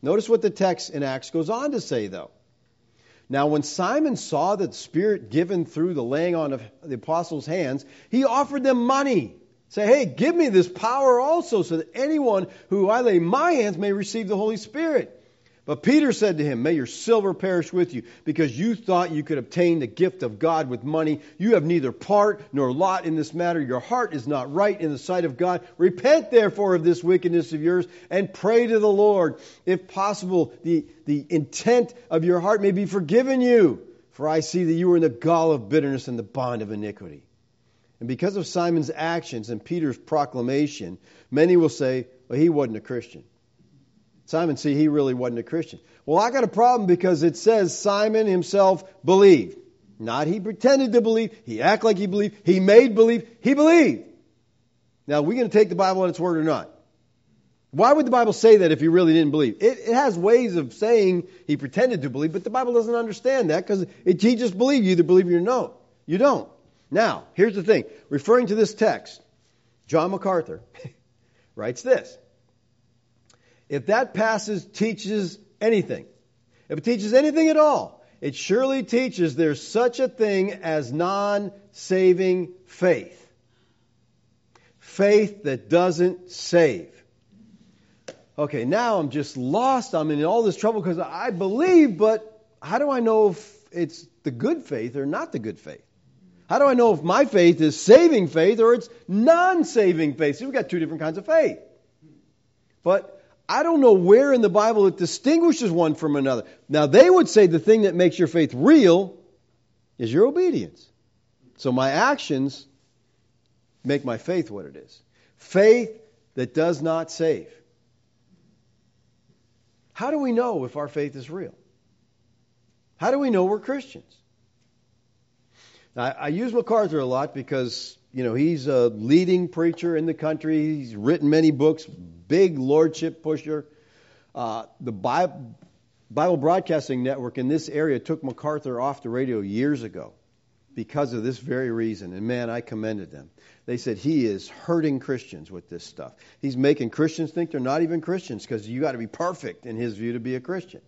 Notice what the text in Acts goes on to say, though. Now, when Simon saw the Spirit given through the laying on of the apostles' hands, he offered them money. Say, hey, give me this power also, so that anyone who I lay my hands may receive the Holy Spirit. But Peter said to him, May your silver perish with you, because you thought you could obtain the gift of God with money. You have neither part nor lot in this matter. Your heart is not right in the sight of God. Repent therefore of this wickedness of yours, and pray to the Lord. If possible, the, the intent of your heart may be forgiven you. For I see that you are in the gall of bitterness and the bond of iniquity. And because of Simon's actions and Peter's proclamation, many will say, Well, he wasn't a Christian. Simon, see, he really wasn't a Christian. Well, I got a problem because it says Simon himself believed. Not he pretended to believe, he acted like he believed, he made believe, he believed. Now, are we going to take the Bible at its word or not? Why would the Bible say that if he really didn't believe? It, it has ways of saying he pretended to believe, but the Bible doesn't understand that because he just believed. You either believe or no. You don't. Now, here's the thing. Referring to this text, John MacArthur writes this if that passage teaches anything, if it teaches anything at all, it surely teaches there's such a thing as non saving faith. Faith that doesn't save. Okay, now I'm just lost. I'm in all this trouble because I believe, but how do I know if it's the good faith or not the good faith? How do I know if my faith is saving faith or it's non saving faith? See, we've got two different kinds of faith. But I don't know where in the Bible it distinguishes one from another. Now, they would say the thing that makes your faith real is your obedience. So my actions make my faith what it is. Faith that does not save. How do we know if our faith is real? How do we know we're Christians? I, I use MacArthur a lot because, you know, he's a leading preacher in the country. He's written many books, big lordship pusher. Uh, the Bible, Bible Broadcasting Network in this area took MacArthur off the radio years ago because of this very reason. And man, I commended them. They said he is hurting Christians with this stuff. He's making Christians think they're not even Christians because you got to be perfect in his view to be a Christian.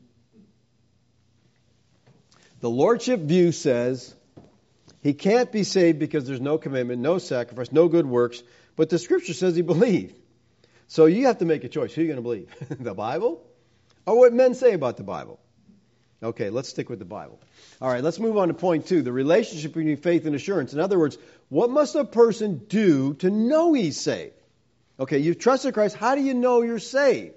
The lordship view says he can't be saved because there's no commitment, no sacrifice, no good works, but the scripture says he believed. So you have to make a choice. Who are you going to believe? the Bible or what men say about the Bible? Okay, let's stick with the Bible. All right, let's move on to point two the relationship between faith and assurance. In other words, what must a person do to know he's saved? Okay, you've trusted Christ. How do you know you're saved?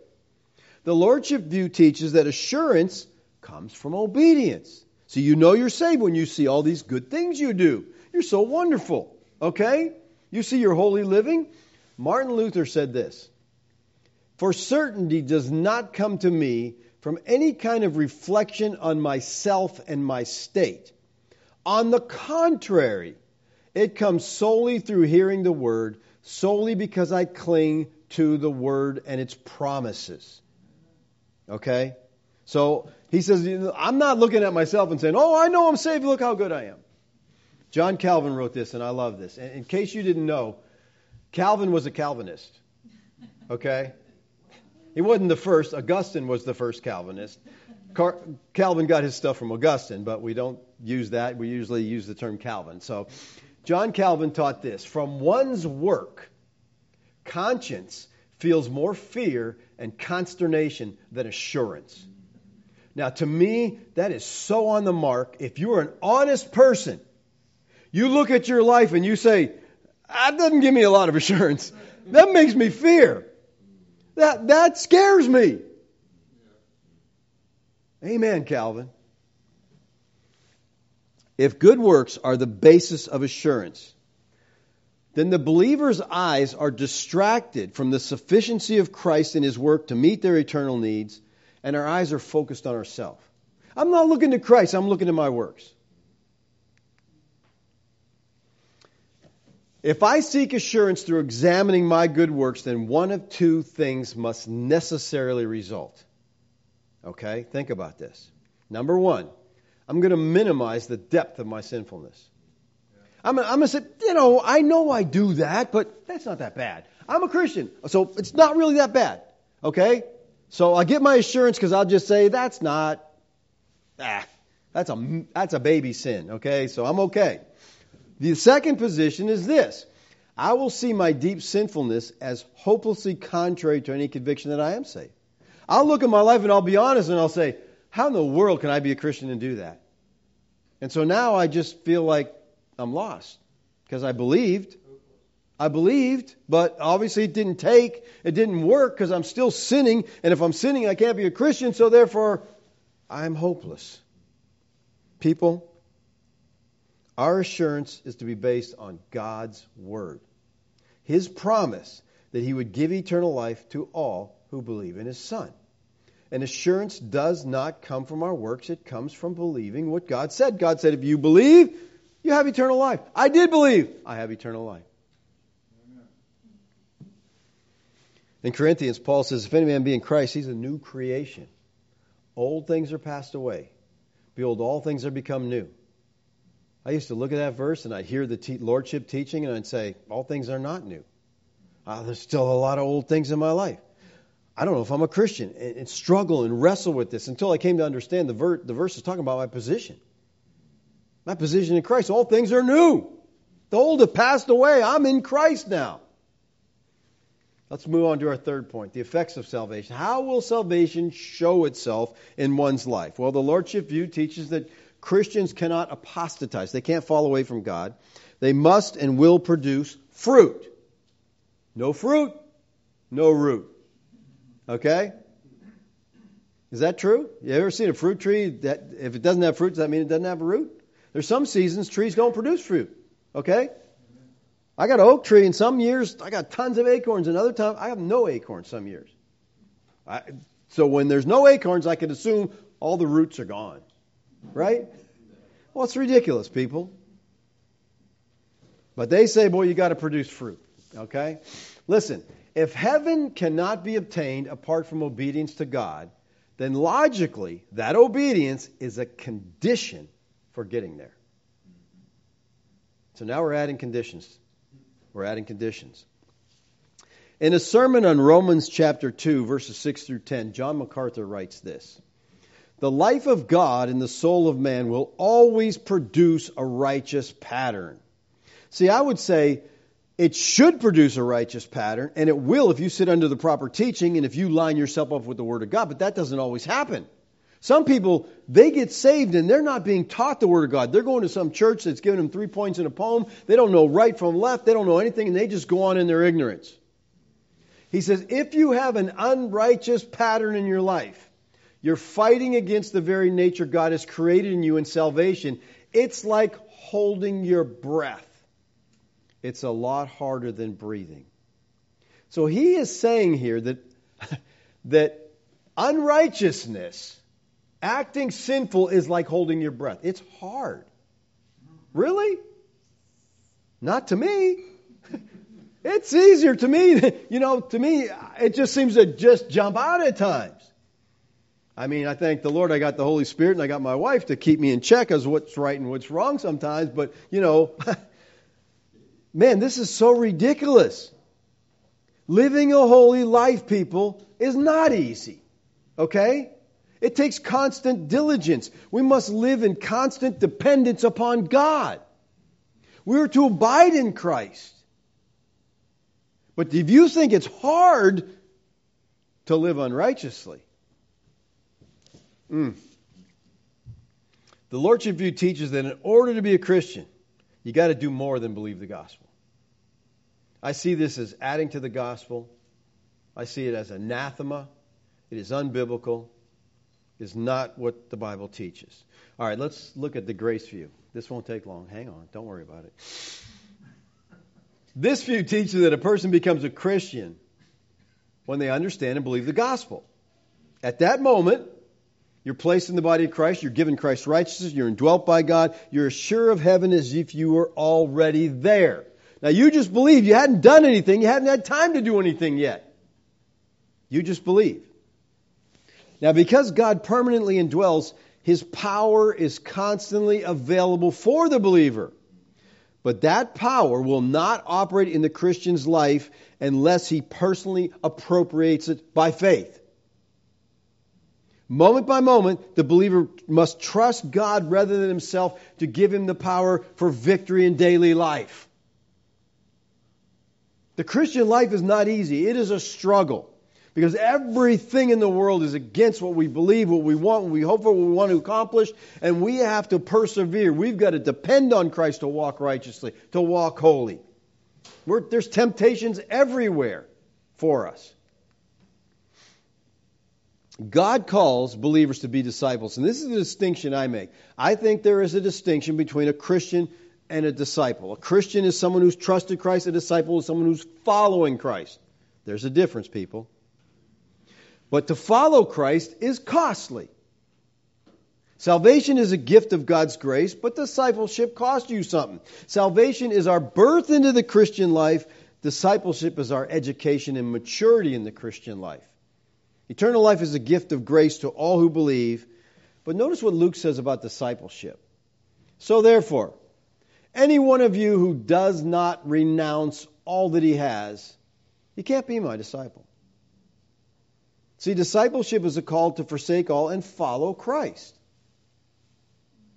The Lordship view teaches that assurance comes from obedience. So you know you're saved when you see all these good things you do. You're so wonderful. Okay? You see your holy living. Martin Luther said this for certainty does not come to me from any kind of reflection on myself and my state. On the contrary, it comes solely through hearing the word, solely because I cling to the word and its promises. Okay? So he says, I'm not looking at myself and saying, Oh, I know I'm saved. Look how good I am. John Calvin wrote this, and I love this. In case you didn't know, Calvin was a Calvinist. Okay? He wasn't the first. Augustine was the first Calvinist. Car- Calvin got his stuff from Augustine, but we don't use that. We usually use the term Calvin. So, John Calvin taught this From one's work, conscience feels more fear and consternation than assurance. Now, to me, that is so on the mark. If you're an honest person, you look at your life and you say, ah, that doesn't give me a lot of assurance. That makes me fear. That, that scares me. Amen, Calvin. If good works are the basis of assurance, then the believer's eyes are distracted from the sufficiency of Christ in his work to meet their eternal needs, and our eyes are focused on ourselves. I'm not looking to Christ, I'm looking to my works. If I seek assurance through examining my good works, then one of two things must necessarily result. Okay? Think about this. Number one, I'm going to minimize the depth of my sinfulness. I'm, going to say, you know, I know I do that, but that's not that bad. I'm a Christian, so it's not really that bad. Okay? So I get my assurance because I'll just say, that's not, ah, that's a, that's a baby sin. Okay? So I'm okay. The second position is this I will see my deep sinfulness as hopelessly contrary to any conviction that I am saved. I'll look at my life and I'll be honest and I'll say, How in the world can I be a Christian and do that? And so now I just feel like I'm lost because I believed. I believed, but obviously it didn't take, it didn't work because I'm still sinning, and if I'm sinning, I can't be a Christian, so therefore I'm hopeless. People, our assurance is to be based on God's Word. His promise that He would give eternal life to all who believe in His Son. And assurance does not come from our works, it comes from believing what God said. God said, if you believe, you have eternal life. I did believe. I have eternal life. In Corinthians, Paul says, If any man be in Christ, he's a new creation. Old things are passed away. Behold, all things are become new. I used to look at that verse and I'd hear the te- Lordship teaching and I'd say, All things are not new. Uh, there's still a lot of old things in my life. I don't know if I'm a Christian and, and struggle and wrestle with this until I came to understand the, ver- the verse is talking about my position. My position in Christ. All things are new. The old have passed away. I'm in Christ now. Let's move on to our third point the effects of salvation. How will salvation show itself in one's life? Well, the Lordship view teaches that Christians cannot apostatize, they can't fall away from God. They must and will produce fruit. No fruit, no root. Okay? Is that true? You ever seen a fruit tree that if it doesn't have fruit, does that mean it doesn't have a root? There's some seasons trees don't produce fruit. Okay? I got an oak tree, and some years I got tons of acorns, and other times I have no acorns some years. I, so when there's no acorns, I can assume all the roots are gone. Right? Well, it's ridiculous, people. But they say, boy, you got to produce fruit. Okay? Listen, if heaven cannot be obtained apart from obedience to God, then logically, that obedience is a condition for getting there. So now we're adding conditions. We're adding conditions. In a sermon on Romans chapter 2, verses 6 through 10, John MacArthur writes this The life of God in the soul of man will always produce a righteous pattern. See, I would say it should produce a righteous pattern, and it will if you sit under the proper teaching and if you line yourself up with the Word of God, but that doesn't always happen. Some people, they get saved and they're not being taught the Word of God. They're going to some church that's giving them three points in a poem. They don't know right from left. They don't know anything and they just go on in their ignorance. He says, if you have an unrighteous pattern in your life, you're fighting against the very nature God has created in you in salvation. It's like holding your breath. It's a lot harder than breathing. So he is saying here that, that unrighteousness Acting sinful is like holding your breath. It's hard. Really? Not to me. it's easier to me. You know, to me, it just seems to just jump out at times. I mean, I thank the Lord I got the Holy Spirit and I got my wife to keep me in check as what's right and what's wrong sometimes, but, you know, man, this is so ridiculous. Living a holy life, people, is not easy. Okay? It takes constant diligence. We must live in constant dependence upon God. We are to abide in Christ. But if you think it's hard to live unrighteously, mm, the Lordship View teaches that in order to be a Christian, you got to do more than believe the gospel. I see this as adding to the gospel. I see it as anathema. It is unbiblical. It is not what the Bible teaches. All right, let's look at the grace view. This won't take long. Hang on. Don't worry about it. This view teaches that a person becomes a Christian when they understand and believe the gospel. At that moment, you're placed in the body of Christ. You're given Christ's righteousness. You're indwelt by God. You're as sure of heaven as if you were already there. Now, you just believe. You hadn't done anything. You hadn't had time to do anything yet. You just believe. Now, because God permanently indwells, His power is constantly available for the believer. But that power will not operate in the Christian's life unless he personally appropriates it by faith. Moment by moment, the believer must trust God rather than himself to give him the power for victory in daily life. The Christian life is not easy, it is a struggle. Because everything in the world is against what we believe, what we want, what we hope for, what we want to accomplish, and we have to persevere. We've got to depend on Christ to walk righteously, to walk holy. We're, there's temptations everywhere for us. God calls believers to be disciples, and this is the distinction I make. I think there is a distinction between a Christian and a disciple. A Christian is someone who's trusted Christ, a disciple is someone who's following Christ. There's a difference, people. But to follow Christ is costly. Salvation is a gift of God's grace, but discipleship costs you something. Salvation is our birth into the Christian life. Discipleship is our education and maturity in the Christian life. Eternal life is a gift of grace to all who believe. But notice what Luke says about discipleship. So, therefore, any one of you who does not renounce all that he has, he can't be my disciple. See, discipleship is a call to forsake all and follow Christ.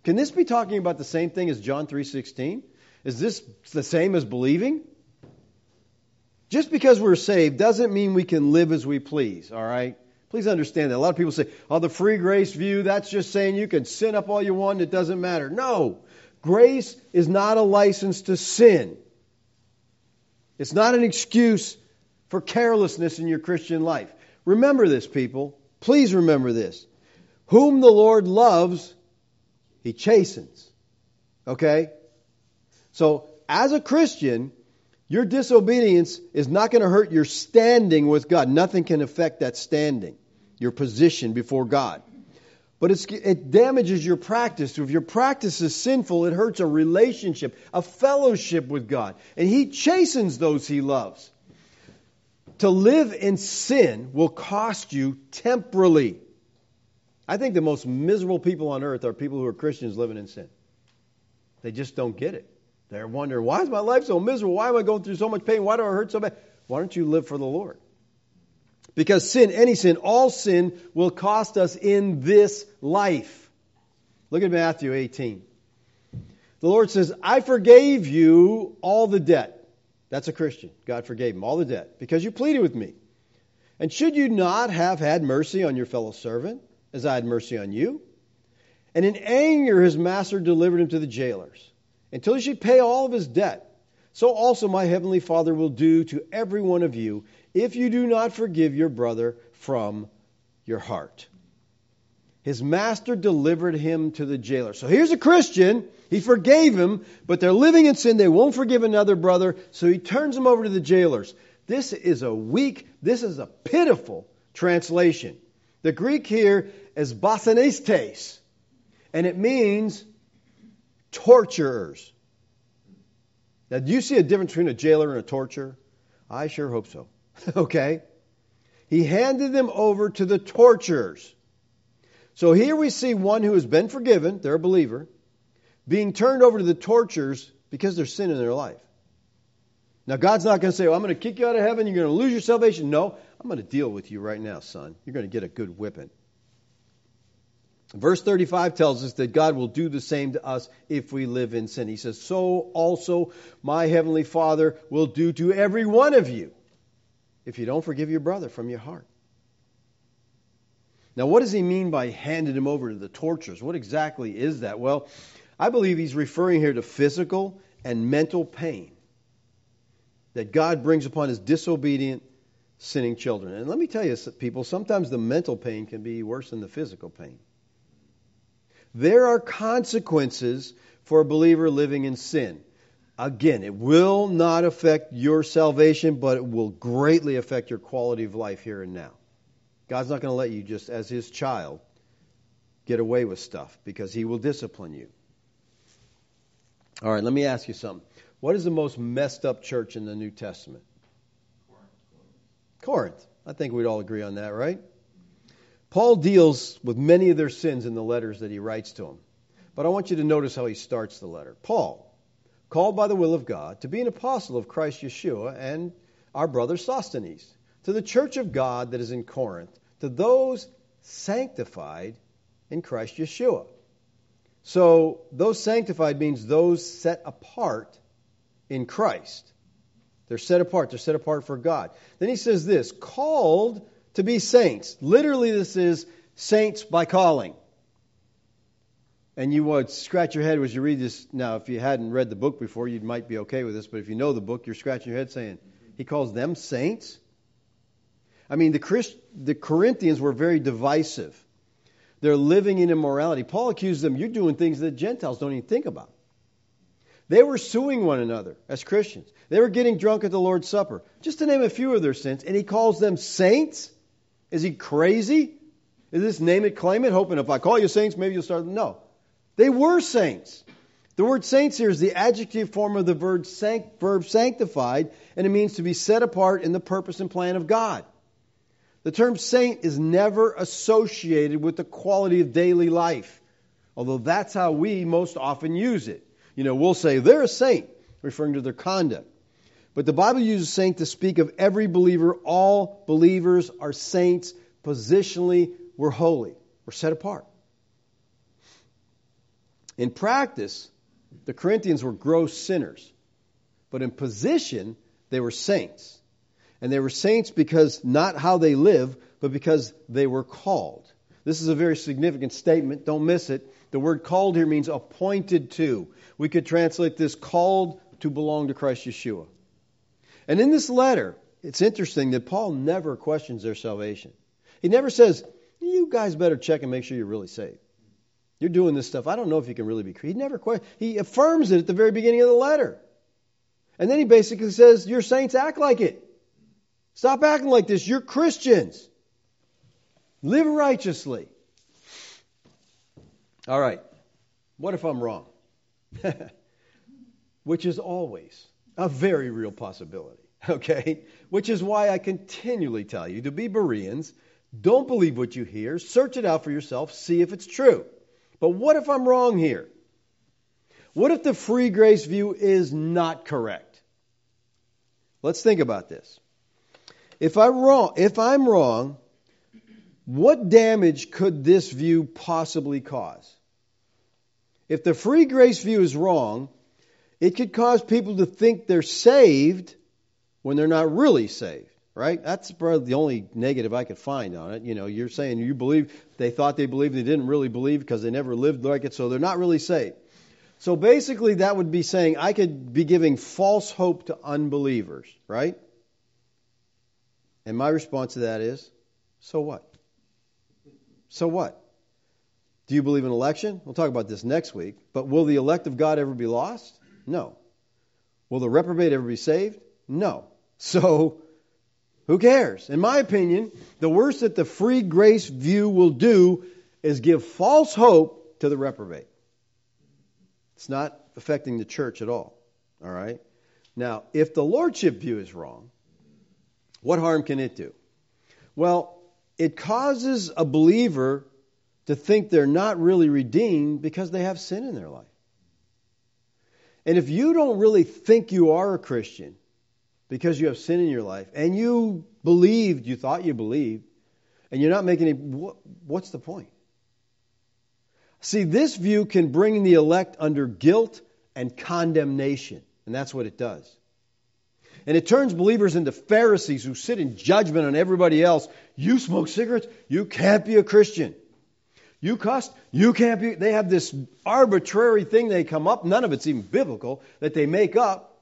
Can this be talking about the same thing as John 3:16? Is this the same as believing? Just because we're saved doesn't mean we can live as we please, all right? Please understand that. A lot of people say, oh, the free grace view, that's just saying you can sin up all you want, it doesn't matter. No. Grace is not a license to sin. It's not an excuse for carelessness in your Christian life. Remember this, people. Please remember this. Whom the Lord loves, he chastens. Okay? So, as a Christian, your disobedience is not going to hurt your standing with God. Nothing can affect that standing, your position before God. But it damages your practice. If your practice is sinful, it hurts a relationship, a fellowship with God. And He chastens those He loves. To live in sin will cost you temporally. I think the most miserable people on earth are people who are Christians living in sin. They just don't get it. They're wondering, why is my life so miserable? Why am I going through so much pain? Why do I hurt so bad? Why don't you live for the Lord? Because sin, any sin, all sin will cost us in this life. Look at Matthew 18. The Lord says, I forgave you all the debt. That's a Christian. God forgave him all the debt because you pleaded with me. And should you not have had mercy on your fellow servant as I had mercy on you? And in anger his master delivered him to the jailers until he should pay all of his debt. So also my heavenly Father will do to every one of you if you do not forgive your brother from your heart. His master delivered him to the jailer. So here's a Christian. He forgave him, but they're living in sin. They won't forgive another brother. So he turns him over to the jailers. This is a weak, this is a pitiful translation. The Greek here is basanestes, and it means torturers. Now, do you see a difference between a jailer and a torturer? I sure hope so. okay? He handed them over to the torturers. So here we see one who has been forgiven, they're a believer, being turned over to the torturers because there's sin in their life. Now, God's not going to say, well, I'm going to kick you out of heaven, you're going to lose your salvation. No, I'm going to deal with you right now, son. You're going to get a good whipping. Verse 35 tells us that God will do the same to us if we live in sin. He says, So also my heavenly Father will do to every one of you if you don't forgive your brother from your heart. Now, what does he mean by handed him over to the torturers? What exactly is that? Well, I believe he's referring here to physical and mental pain that God brings upon his disobedient, sinning children. And let me tell you, people, sometimes the mental pain can be worse than the physical pain. There are consequences for a believer living in sin. Again, it will not affect your salvation, but it will greatly affect your quality of life here and now. God's not going to let you just, as His child, get away with stuff because He will discipline you. All right, let me ask you something. What is the most messed up church in the New Testament? Corinth. Corinth. I think we'd all agree on that, right? Paul deals with many of their sins in the letters that he writes to them. But I want you to notice how he starts the letter. Paul, called by the will of God to be an apostle of Christ Yeshua and our brother Sosthenes, to the church of God that is in Corinth, to those sanctified in Christ Yeshua. So, those sanctified means those set apart in Christ. They're set apart. They're set apart for God. Then he says this called to be saints. Literally, this is saints by calling. And you would scratch your head as you read this. Now, if you hadn't read the book before, you might be okay with this. But if you know the book, you're scratching your head saying, He calls them saints? I mean, the, Christ, the Corinthians were very divisive. They're living in immorality. Paul accused them, You're doing things that Gentiles don't even think about. They were suing one another as Christians. They were getting drunk at the Lord's Supper, just to name a few of their sins. And he calls them saints? Is he crazy? Is this name it, claim it, hoping if I call you saints, maybe you'll start? No. They were saints. The word saints here is the adjective form of the verb, sanct, verb sanctified, and it means to be set apart in the purpose and plan of God. The term saint is never associated with the quality of daily life, although that's how we most often use it. You know, we'll say they're a saint, referring to their conduct. But the Bible uses saint to speak of every believer. All believers are saints. Positionally, we're holy. We're set apart. In practice, the Corinthians were gross sinners. But in position, they were saints. And they were saints because not how they live, but because they were called. This is a very significant statement. Don't miss it. The word called here means appointed to. We could translate this called to belong to Christ Yeshua. And in this letter, it's interesting that Paul never questions their salvation. He never says, You guys better check and make sure you're really saved. You're doing this stuff. I don't know if you can really be. He never. He affirms it at the very beginning of the letter. And then he basically says, Your saints act like it. Stop acting like this. You're Christians. Live righteously. All right. What if I'm wrong? Which is always a very real possibility. Okay? Which is why I continually tell you to be Bereans. Don't believe what you hear. Search it out for yourself. See if it's true. But what if I'm wrong here? What if the free grace view is not correct? Let's think about this. If I'm wrong, if I'm wrong, what damage could this view possibly cause? If the free grace view is wrong, it could cause people to think they're saved when they're not really saved, right? That's probably the only negative I could find on it. You know, you're saying you believe, they thought they believed, they didn't really believe because they never lived like it, so they're not really saved. So basically, that would be saying I could be giving false hope to unbelievers, right? And my response to that is, so what? So what? Do you believe in election? We'll talk about this next week. But will the elect of God ever be lost? No. Will the reprobate ever be saved? No. So, who cares? In my opinion, the worst that the free grace view will do is give false hope to the reprobate. It's not affecting the church at all. All right? Now, if the lordship view is wrong, what harm can it do? Well, it causes a believer to think they're not really redeemed because they have sin in their life. And if you don't really think you are a Christian because you have sin in your life and you believed, you thought you believed, and you're not making any, what's the point? See, this view can bring the elect under guilt and condemnation, and that's what it does. And it turns believers into Pharisees who sit in judgment on everybody else. You smoke cigarettes? You can't be a Christian. You cussed? You can't be. They have this arbitrary thing they come up, none of it's even biblical, that they make up,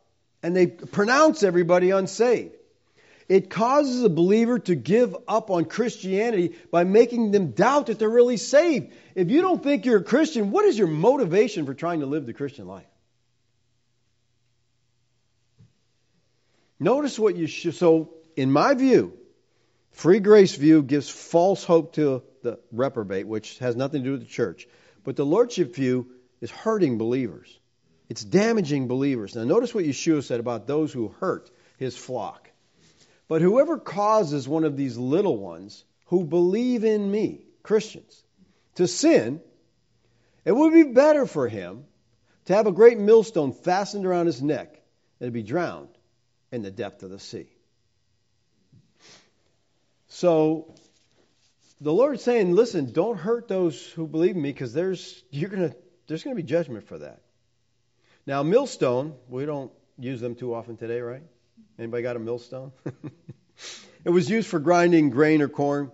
and they pronounce everybody unsaved. It causes a believer to give up on Christianity by making them doubt that they're really saved. If you don't think you're a Christian, what is your motivation for trying to live the Christian life? Notice what you should. So, in my view, free grace view gives false hope to the reprobate, which has nothing to do with the church. But the lordship view is hurting believers. It's damaging believers. Now, notice what Yeshua said about those who hurt his flock. But whoever causes one of these little ones who believe in me, Christians, to sin, it would be better for him to have a great millstone fastened around his neck and to be drowned in the depth of the sea. So the Lord's saying, listen, don't hurt those who believe in me because there's you're gonna there's gonna be judgment for that. Now millstone, we don't use them too often today, right? Anybody got a millstone? it was used for grinding grain or corn.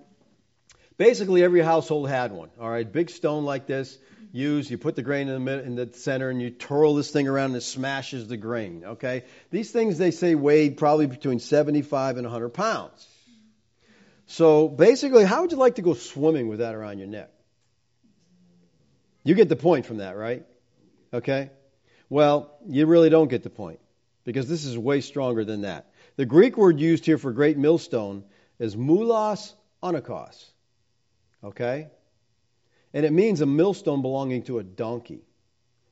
Basically, every household had one. All right, big stone like this use. You put the grain in the, in the center and you twirl this thing around and it smashes the grain. Okay? These things they say weighed probably between 75 and 100 pounds. So basically, how would you like to go swimming with that around your neck? You get the point from that, right? Okay? Well, you really don't get the point because this is way stronger than that. The Greek word used here for great millstone is mulos onakos. Okay? And it means a millstone belonging to a donkey.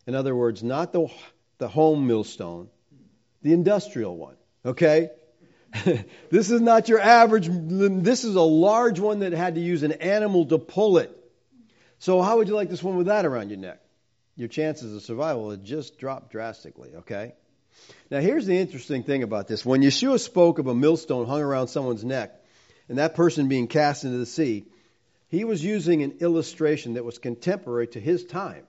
In other words, not the, the home millstone, the industrial one. Okay? this is not your average, this is a large one that had to use an animal to pull it. So, how would you like this one with that around your neck? Your chances of survival had just dropped drastically, okay? Now, here's the interesting thing about this. When Yeshua spoke of a millstone hung around someone's neck and that person being cast into the sea, he was using an illustration that was contemporary to his time.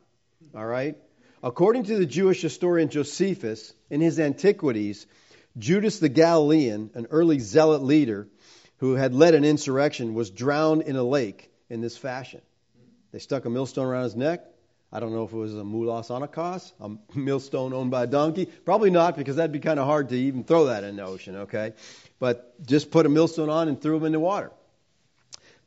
All right? According to the Jewish historian Josephus, in his Antiquities, Judas the Galilean, an early zealot leader who had led an insurrection, was drowned in a lake in this fashion. They stuck a millstone around his neck. I don't know if it was a mulas onakos, a millstone owned by a donkey. Probably not, because that'd be kind of hard to even throw that in the ocean, okay? But just put a millstone on and threw him in the water.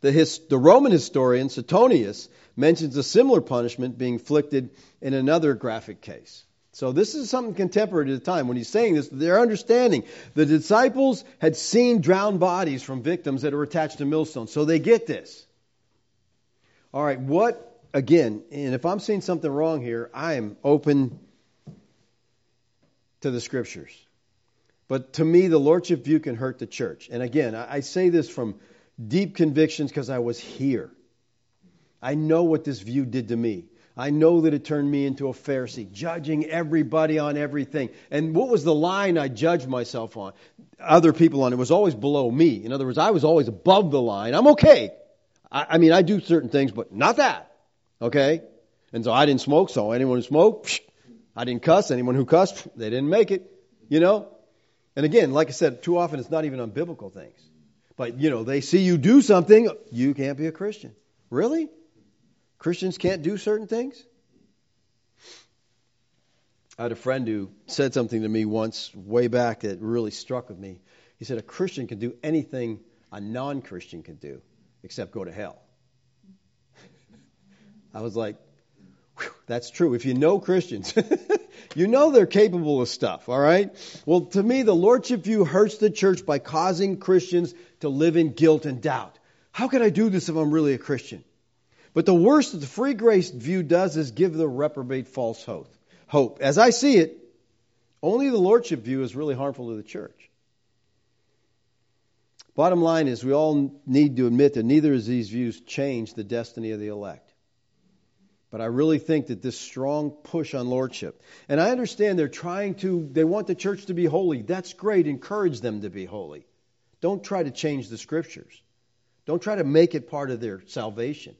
The, his, the Roman historian Suetonius mentions a similar punishment being inflicted in another graphic case. So this is something contemporary to the time. When he's saying this, they're understanding. The disciples had seen drowned bodies from victims that were attached to millstones. So they get this. All right, what, again, and if I'm seeing something wrong here, I am open to the scriptures. But to me, the lordship view can hurt the church. And again, I say this from deep convictions because I was here. I know what this view did to me. I know that it turned me into a Pharisee, judging everybody on everything. And what was the line I judged myself on? Other people on. It was always below me. In other words, I was always above the line. I'm okay. I, I mean, I do certain things, but not that. Okay? And so I didn't smoke, so anyone who smoked, I didn't cuss. Anyone who cussed, they didn't make it. You know? And again, like I said, too often it's not even on biblical things. But, you know, they see you do something, you can't be a Christian. Really? Christians can't do certain things? I had a friend who said something to me once, way back, that really struck with me. He said, A Christian can do anything a non Christian can do, except go to hell. I was like, that's true. If you know Christians, you know they're capable of stuff, all right? Well, to me, the Lordship view hurts the church by causing Christians to live in guilt and doubt. How can I do this if I'm really a Christian? But the worst that the free grace view does is give the reprobate false hope. Hope. As I see it, only the Lordship view is really harmful to the church. Bottom line is, we all need to admit that neither of these views change the destiny of the elect. But I really think that this strong push on lordship, and I understand they're trying to, they want the church to be holy. That's great. Encourage them to be holy. Don't try to change the scriptures. Don't try to make it part of their salvation.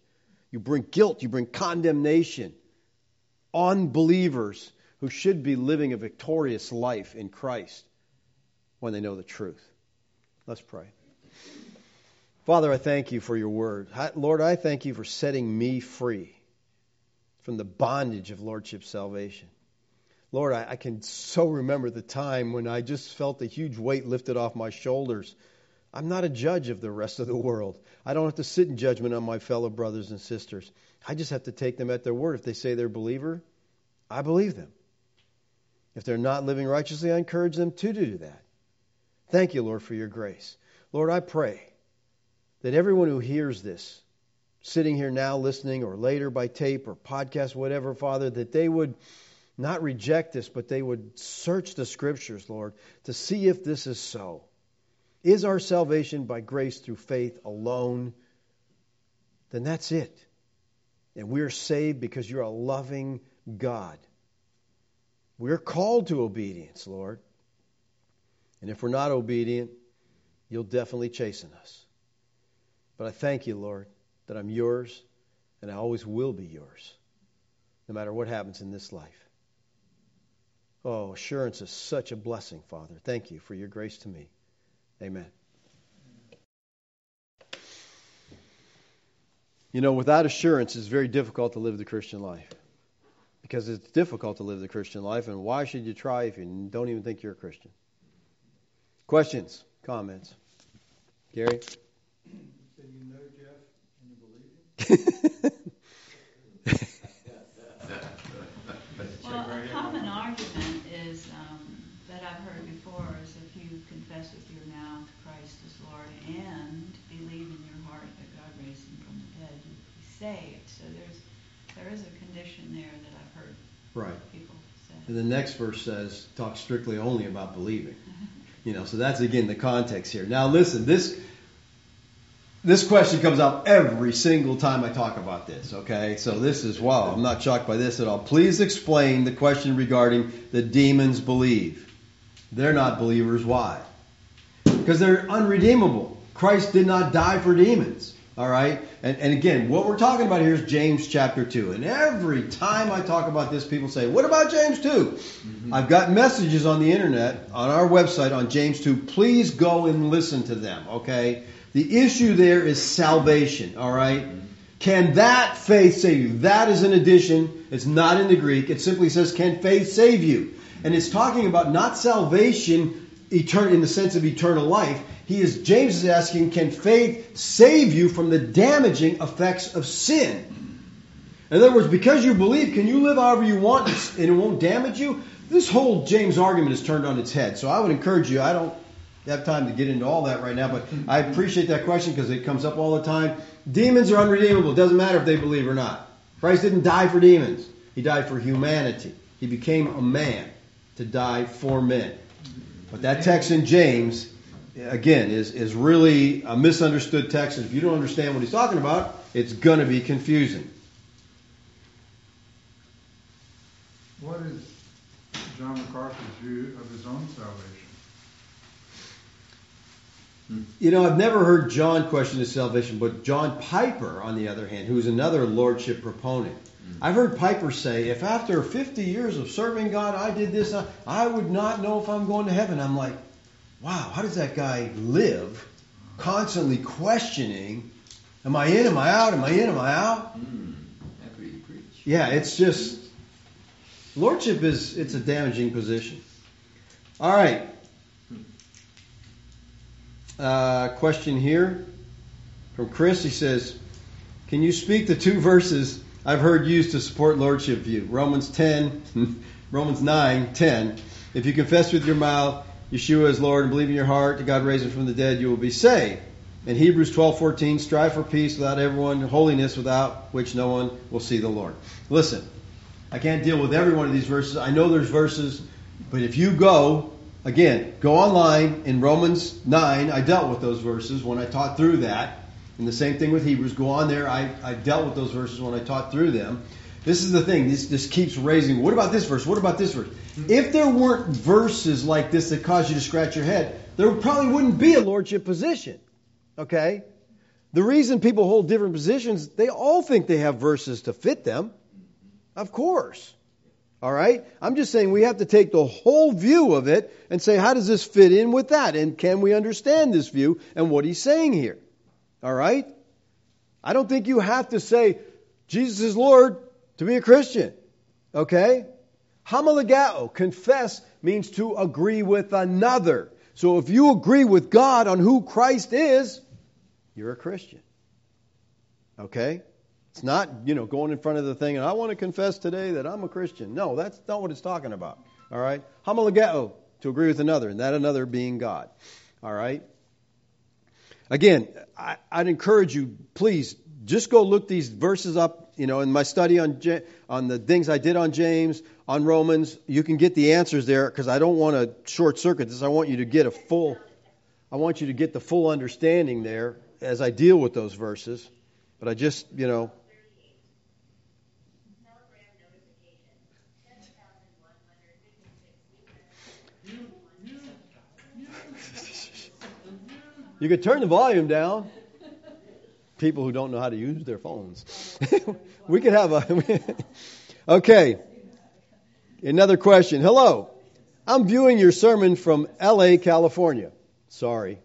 You bring guilt, you bring condemnation on believers who should be living a victorious life in Christ. when they know the truth. Let's pray. Father, I thank you for your word. Lord, I thank you for setting me free from the bondage of Lordship salvation. Lord, I, I, can so remember the time when I just felt a huge weight lifted off my shoulders. I'm not a judge of the rest of the world. I don't have to sit in judgment on my fellow brothers and sisters. I just have to take them at their word. If they say they're a believer, I believe them. If they're not living righteously, I encourage them to do that. Thank you, Lord, for your grace. Lord, I pray that everyone who hears this, sitting here now listening or later by tape or podcast, whatever, Father, that they would not reject this, but they would search the scriptures, Lord, to see if this is so. Is our salvation by grace through faith alone? Then that's it. And we're saved because you're a loving God. We're called to obedience, Lord. And if we're not obedient, you'll definitely chasten us. But I thank you, Lord, that I'm yours and I always will be yours, no matter what happens in this life. Oh, assurance is such a blessing, Father. Thank you for your grace to me. Amen. You know, without assurance, it's very difficult to live the Christian life. Because it's difficult to live the Christian life, and why should you try if you don't even think you're a Christian? Questions, comments? Gary? So you know Jeff and you believe him? Well, a common argument is um, that I've heard before is if you confess with your mouth Christ is Lord and believe in your heart that God raised him from the dead, you be saved. So there's there is a condition there that I've heard right. people say. And the next verse says, talk strictly only about believing. you know, so that's again the context here. Now listen, this this question comes up every single time I talk about this, okay? So this is, wow, I'm not shocked by this at all. Please explain the question regarding the demons believe. They're not believers. Why? Because they're unredeemable. Christ did not die for demons. All right? And, and again, what we're talking about here is James chapter 2. And every time I talk about this, people say, What about James 2? Mm-hmm. I've got messages on the internet, on our website, on James 2. Please go and listen to them, okay? The issue there is salvation, all right? Can that faith save you? That is an addition. It's not in the Greek. It simply says, Can faith save you? And it's talking about not salvation in the sense of eternal life he is James is asking, can faith save you from the damaging effects of sin? In other words, because you believe, can you live however you want and it won't damage you? This whole James argument is turned on its head. So I would encourage you, I don't have time to get into all that right now, but I appreciate that question because it comes up all the time. Demons are unredeemable. It doesn't matter if they believe or not. Christ didn't die for demons. He died for humanity. He became a man to die for men. But that text in James again, is, is really a misunderstood text. If you don't understand what he's talking about, it's going to be confusing. What is John MacArthur's view of his own salvation? You know, I've never heard John question his salvation, but John Piper, on the other hand, who's another lordship proponent, mm-hmm. I've heard Piper say, if after 50 years of serving God I did this, I would not know if I'm going to heaven. I'm like, wow, how does that guy live constantly questioning, am I in, am I out, am I in, am I out? Mm, after you preach. Yeah, it's just, lordship is, it's a damaging position. All right. Uh, question here from Chris. He says, can you speak the two verses I've heard used to support lordship view? Romans 10, Romans 9, 10. If you confess with your mouth Yeshua is Lord and believe in your heart that God raised him from the dead, you will be saved. And Hebrews 12:14, strive for peace without everyone, holiness without which no one will see the Lord. Listen, I can't deal with every one of these verses. I know there's verses, but if you go, again, go online in Romans 9, I dealt with those verses when I taught through that. And the same thing with Hebrews. Go on there, I, I dealt with those verses when I taught through them. This is the thing. This, this keeps raising. What about this verse? What about this verse? If there weren't verses like this that cause you to scratch your head, there probably wouldn't be a lordship position. Okay? The reason people hold different positions, they all think they have verses to fit them. Of course. All right? I'm just saying we have to take the whole view of it and say, how does this fit in with that? And can we understand this view and what he's saying here? All right? I don't think you have to say, Jesus is Lord to be a Christian. Okay? Homologeo, confess, means to agree with another. So if you agree with God on who Christ is, you're a Christian. Okay? It's not, you know, going in front of the thing and I want to confess today that I'm a Christian. No, that's not what it's talking about. All right? Homologeo, to agree with another, and that another being God. All right? Again, I, would encourage you, please, just go look these verses up. You know, in my study on on the things I did on James, on Romans, you can get the answers there because I don't want to short circuit this. I want you to get a full, I want you to get the full understanding there as I deal with those verses. But I just, you know, You could turn the volume down. People who don't know how to use their phones. we could have a. okay. Another question. Hello. I'm viewing your sermon from LA, California. Sorry.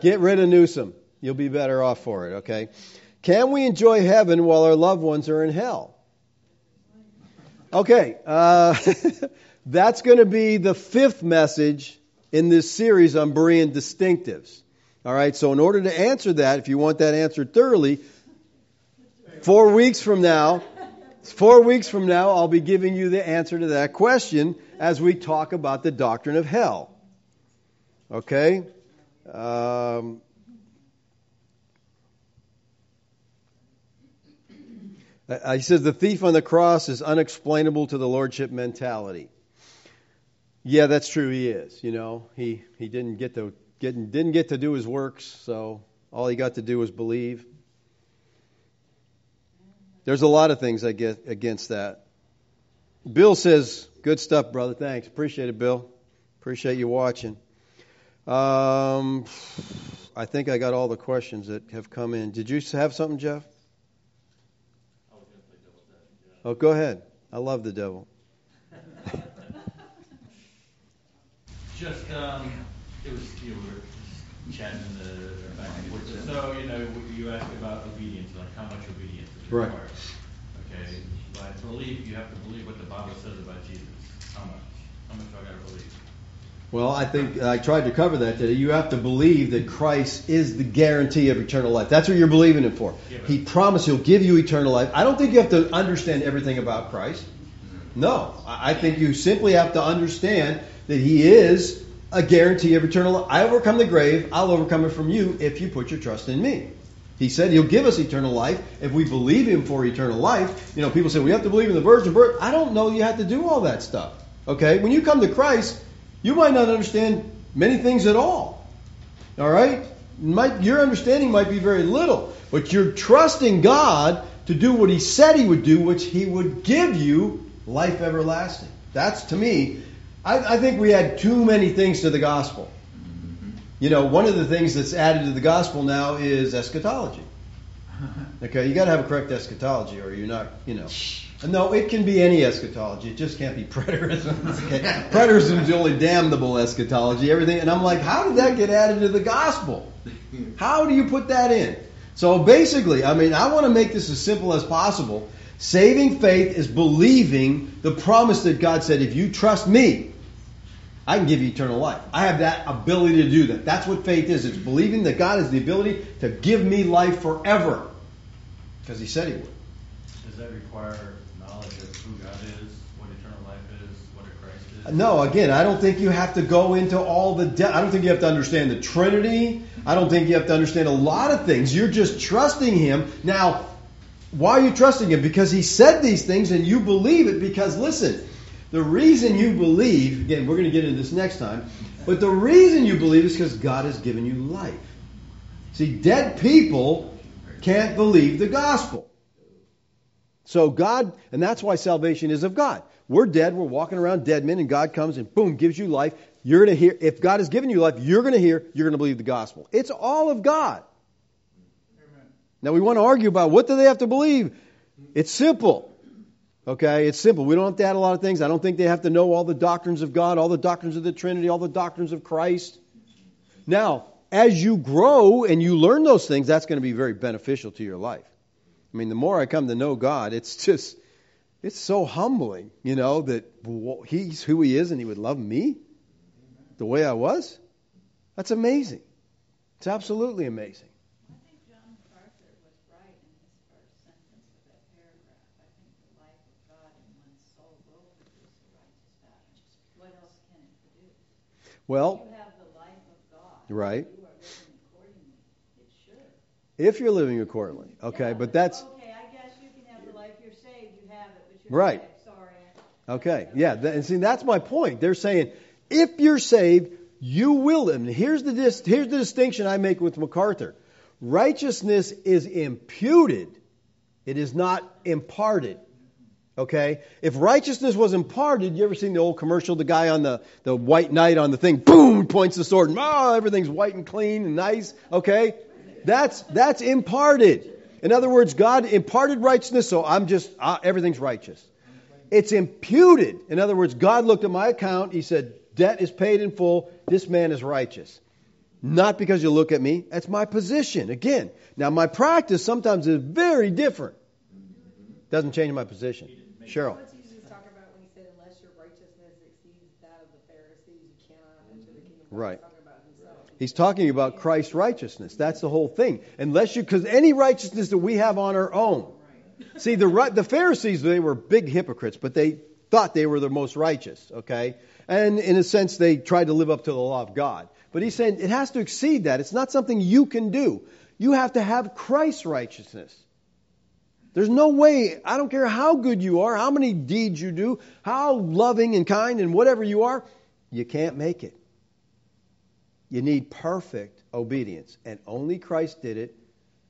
Get rid of Newsom. You'll be better off for it, okay? Can we enjoy heaven while our loved ones are in hell? Okay. Uh, that's going to be the fifth message in this series on Berean distinctives. All right, so in order to answer that, if you want that answered thoroughly, four weeks from now, four weeks from now, I'll be giving you the answer to that question as we talk about the doctrine of hell. Okay? Um, he says the thief on the cross is unexplainable to the lordship mentality. Yeah, that's true. He is. You know, he he didn't get the Getting, didn't get to do his works, so all he got to do was believe. There's a lot of things I get against that. Bill says, Good stuff, brother. Thanks. Appreciate it, Bill. Appreciate you watching. Um, I think I got all the questions that have come in. Did you have something, Jeff? Oh, go ahead. I love the devil. Just um, it was you know, we were chatting in the back and forth. So you know, you ask about obedience, like how much obedience is required. Right. Okay, by belief, you have to believe what the Bible says about Jesus. How much? How much do I got to believe? Well, I think I tried to cover that today. You have to believe that Christ is the guarantee of eternal life. That's what you're believing Him for. Yeah, he promised He'll give you eternal life. I don't think you have to understand everything about Christ. No, I think you simply have to understand that He is a guarantee of eternal life. I overcome the grave, I'll overcome it from you if you put your trust in me. He said he'll give us eternal life if we believe him for eternal life. You know, people say we have to believe in the virgin birth. I don't know you have to do all that stuff. Okay? When you come to Christ, you might not understand many things at all. All right? Might, your understanding might be very little, but you're trusting God to do what he said he would do, which he would give you life everlasting. That's to me I, I think we add too many things to the gospel. You know, one of the things that's added to the gospel now is eschatology. Okay, you got to have a correct eschatology, or you're not, you know. No, it can be any eschatology. It just can't be preterism. Preterism is the only damnable eschatology. Everything, and I'm like, how did that get added to the gospel? How do you put that in? So basically, I mean, I want to make this as simple as possible. Saving faith is believing the promise that God said, if you trust me, I can give you eternal life. I have that ability to do that. That's what faith is. It's believing that God has the ability to give me life forever. Because He said He would. Does that require knowledge of who God is, what eternal life is, what a Christ is? No, again, I don't think you have to go into all the I don't think you have to understand the Trinity. I don't think you have to understand a lot of things. You're just trusting Him. Now, why are you trusting Him? Because He said these things and you believe it because, listen, the reason you believe, again, we're going to get into this next time, but the reason you believe is because God has given you life. See, dead people can't believe the gospel. So God, and that's why salvation is of God. We're dead, we're walking around dead men, and God comes and boom, gives you life. You're going to hear, if God has given you life, you're going to hear, you're going to believe the gospel. It's all of God. Amen. Now we want to argue about what do they have to believe? It's simple. Okay, it's simple. We don't have to add a lot of things. I don't think they have to know all the doctrines of God, all the doctrines of the Trinity, all the doctrines of Christ. Now, as you grow and you learn those things, that's going to be very beneficial to your life. I mean, the more I come to know God, it's just, it's so humbling, you know, that He's who He is and He would love me the way I was. That's amazing. It's absolutely amazing. Well, right. You have the life of God you are living accordingly, it if you're living accordingly, okay, yeah, but that's okay. I guess you can have the life you're saved. You have it, but you're right. Sorry. Okay, yeah, and see that's my point. They're saying if you're saved, you will live. And here's the here's the distinction I make with MacArthur. Righteousness is imputed; it is not imparted. Okay? If righteousness was imparted, you ever seen the old commercial, the guy on the, the white knight on the thing, boom, points the sword, and oh, everything's white and clean and nice. Okay? That's, that's imparted. In other words, God imparted righteousness, so I'm just, uh, everything's righteous. It's imputed. In other words, God looked at my account, He said, debt is paid in full, this man is righteous. Not because you look at me, that's my position. Again, now my practice sometimes is very different. Doesn't change my position. Cheryl. What's Jesus talking about when he said, unless your righteousness exceeds that of the Pharisees, you cannot enter the kingdom Right. He's talking about himself. He's talking about Christ's righteousness. That's the whole thing. Unless you, because any righteousness that we have on our own. See, the, the Pharisees, they were big hypocrites, but they thought they were the most righteous, okay? And in a sense, they tried to live up to the law of God. But he's saying it has to exceed that. It's not something you can do. You have to have Christ's righteousness. There's no way, I don't care how good you are, how many deeds you do, how loving and kind and whatever you are, you can't make it. You need perfect obedience. And only Christ did it,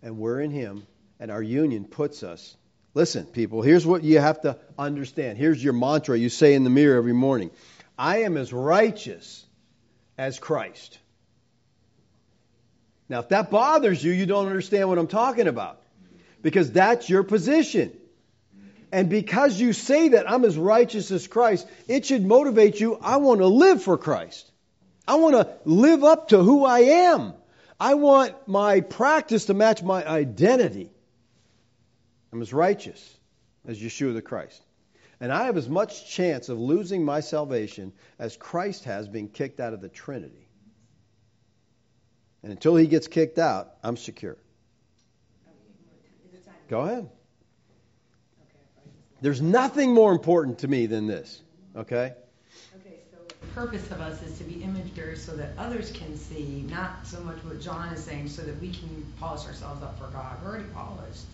and we're in Him, and our union puts us. Listen, people, here's what you have to understand. Here's your mantra you say in the mirror every morning I am as righteous as Christ. Now, if that bothers you, you don't understand what I'm talking about because that's your position. And because you say that I'm as righteous as Christ, it should motivate you. I want to live for Christ. I want to live up to who I am. I want my practice to match my identity. I'm as righteous as Yeshua the Christ. And I have as much chance of losing my salvation as Christ has being kicked out of the Trinity. And until he gets kicked out, I'm secure. Go ahead. There's nothing more important to me than this. Okay? Okay, so the purpose of us is to be image bearers so that others can see, not so much what John is saying, so that we can polish ourselves up for God. We're already polished.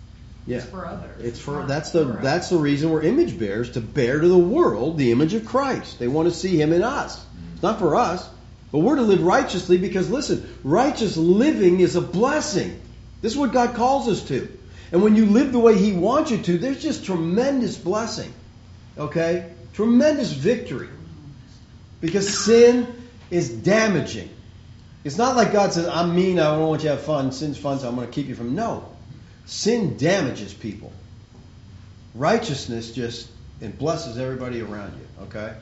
Yeah. It's for others. It's for that's the for that's the reason we're image bearers to bear to the world the image of Christ. They want to see Him in us. It's not for us, but we're to live righteously because listen, righteous living is a blessing. This is what God calls us to. And when you live the way He wants you to, there's just tremendous blessing. Okay? Tremendous victory. Because sin is damaging. It's not like God says, I'm mean, I don't want you to have fun, sin's fun, so I'm going to keep you from. No. Sin damages people. Righteousness just it blesses everybody around you, okay?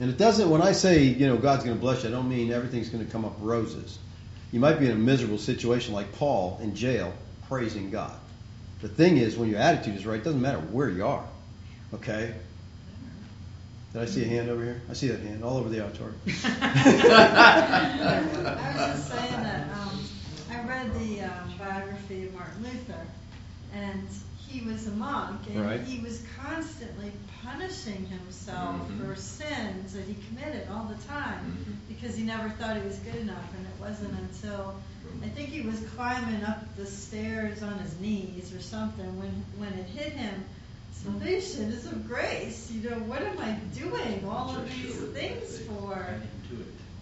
And it doesn't when I say, you know, God's going to bless you, I don't mean everything's going to come up roses. You might be in a miserable situation like Paul in jail praising God. The thing is, when your attitude is right, it doesn't matter where you are. Okay? Did I see a hand over here? I see that hand all over the auditorium. I was just saying that um, I read the um, biography of Martin Luther, and he was a monk, and right. he was constantly punishing himself mm-hmm. for sins that he committed all the time mm-hmm. because he never thought he was good enough, and it wasn't until I think he was climbing up the stairs on his knees or something when when it hit him. Salvation is of grace. You know, what am I doing all of these things for?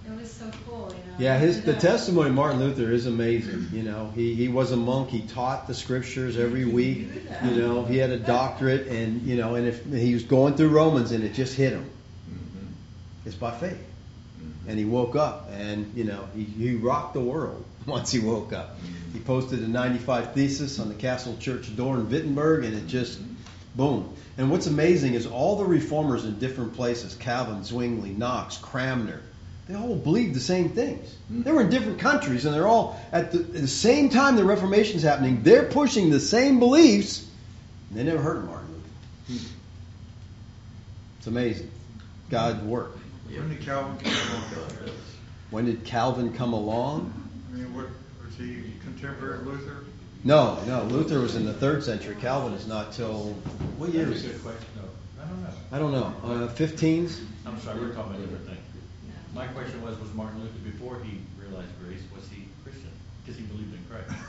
It was so cool, you know. Yeah, his the testimony of Martin Luther is amazing. You know, he he was a monk. He taught the scriptures every week. You know, he had a doctorate, and you know, and if he was going through Romans, and it just hit him. Mm-hmm. It's by faith, mm-hmm. and he woke up, and you know, he he rocked the world once he woke up. He posted a 95 thesis on the Castle Church door in Wittenberg, and it just Boom. And what's amazing is all the reformers in different places, Calvin, Zwingli, Knox, Cranmer, they all believed the same things. Hmm. They were in different countries, and they're all at the, at the same time the Reformation's happening. They're pushing the same beliefs. And they never heard of Martin Luther. It's amazing. God's work. When did Calvin come along? When did Calvin come along? I mean, what was he contemporary Luther? No, no. Luther was in the third century. Calvin is not till what year? That's a good question. No, I don't know. I don't know. Uh, 15s. I'm sorry, we're talking about different things. My question was, was Martin Luther before he realized grace, was he Christian? Because he believed in Christ.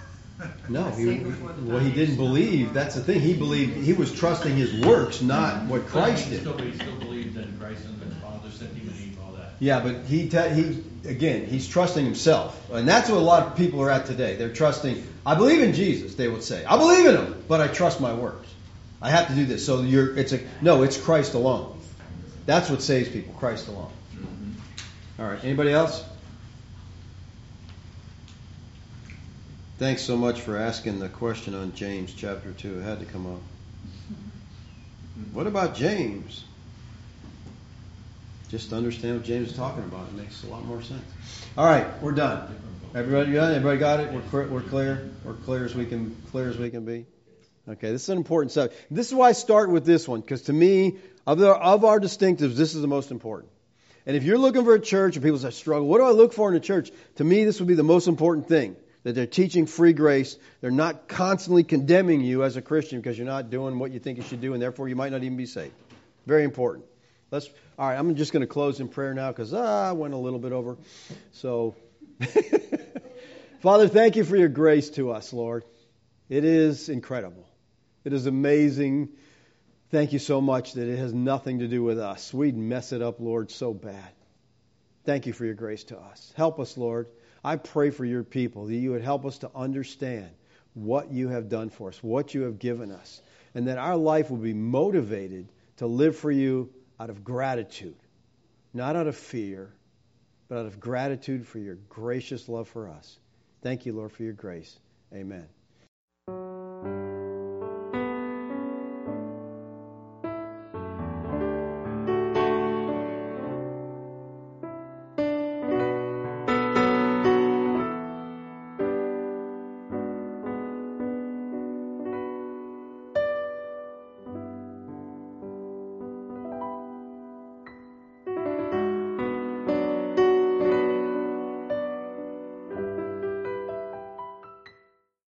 No, he, well, he didn't believe. That's the thing. He believed he was trusting his works, not what Christ did. Still, he still believed in Christ and his Father sent him and he all that. Yeah, but he te- he again he's trusting himself, and that's what a lot of people are at today. They're trusting. I believe in Jesus. They would say, I believe in him, but I trust my works. I have to do this. So you're. It's a no. It's Christ alone. That's what saves people. Christ alone. Mm-hmm. All right. Anybody else? Thanks so much for asking the question on James chapter 2. It had to come up. Mm-hmm. What about James? Just understand what James is talking about. It makes a lot more sense. All right, we're done. Everybody done? Everybody got it? We're, we're clear. We're clear as we can clear as we can be. Okay, this is an important subject. This is why I start with this one because to me, of, the, of our distinctives, this is the most important. And if you're looking for a church, and people say, struggle, what do I look for in a church? To me, this would be the most important thing that they're teaching free grace. They're not constantly condemning you as a Christian because you're not doing what you think you should do, and therefore you might not even be saved. Very important. Let's. All right, I'm just going to close in prayer now because ah, I went a little bit over. So, Father, thank you for your grace to us, Lord. It is incredible. It is amazing Thank you so much that it has nothing to do with us. We'd mess it up, Lord, so bad. Thank you for your grace to us. Help us, Lord. I pray for your people that you would help us to understand what you have done for us, what you have given us, and that our life will be motivated to live for you out of gratitude, not out of fear, but out of gratitude for your gracious love for us. Thank you, Lord, for your grace. Amen.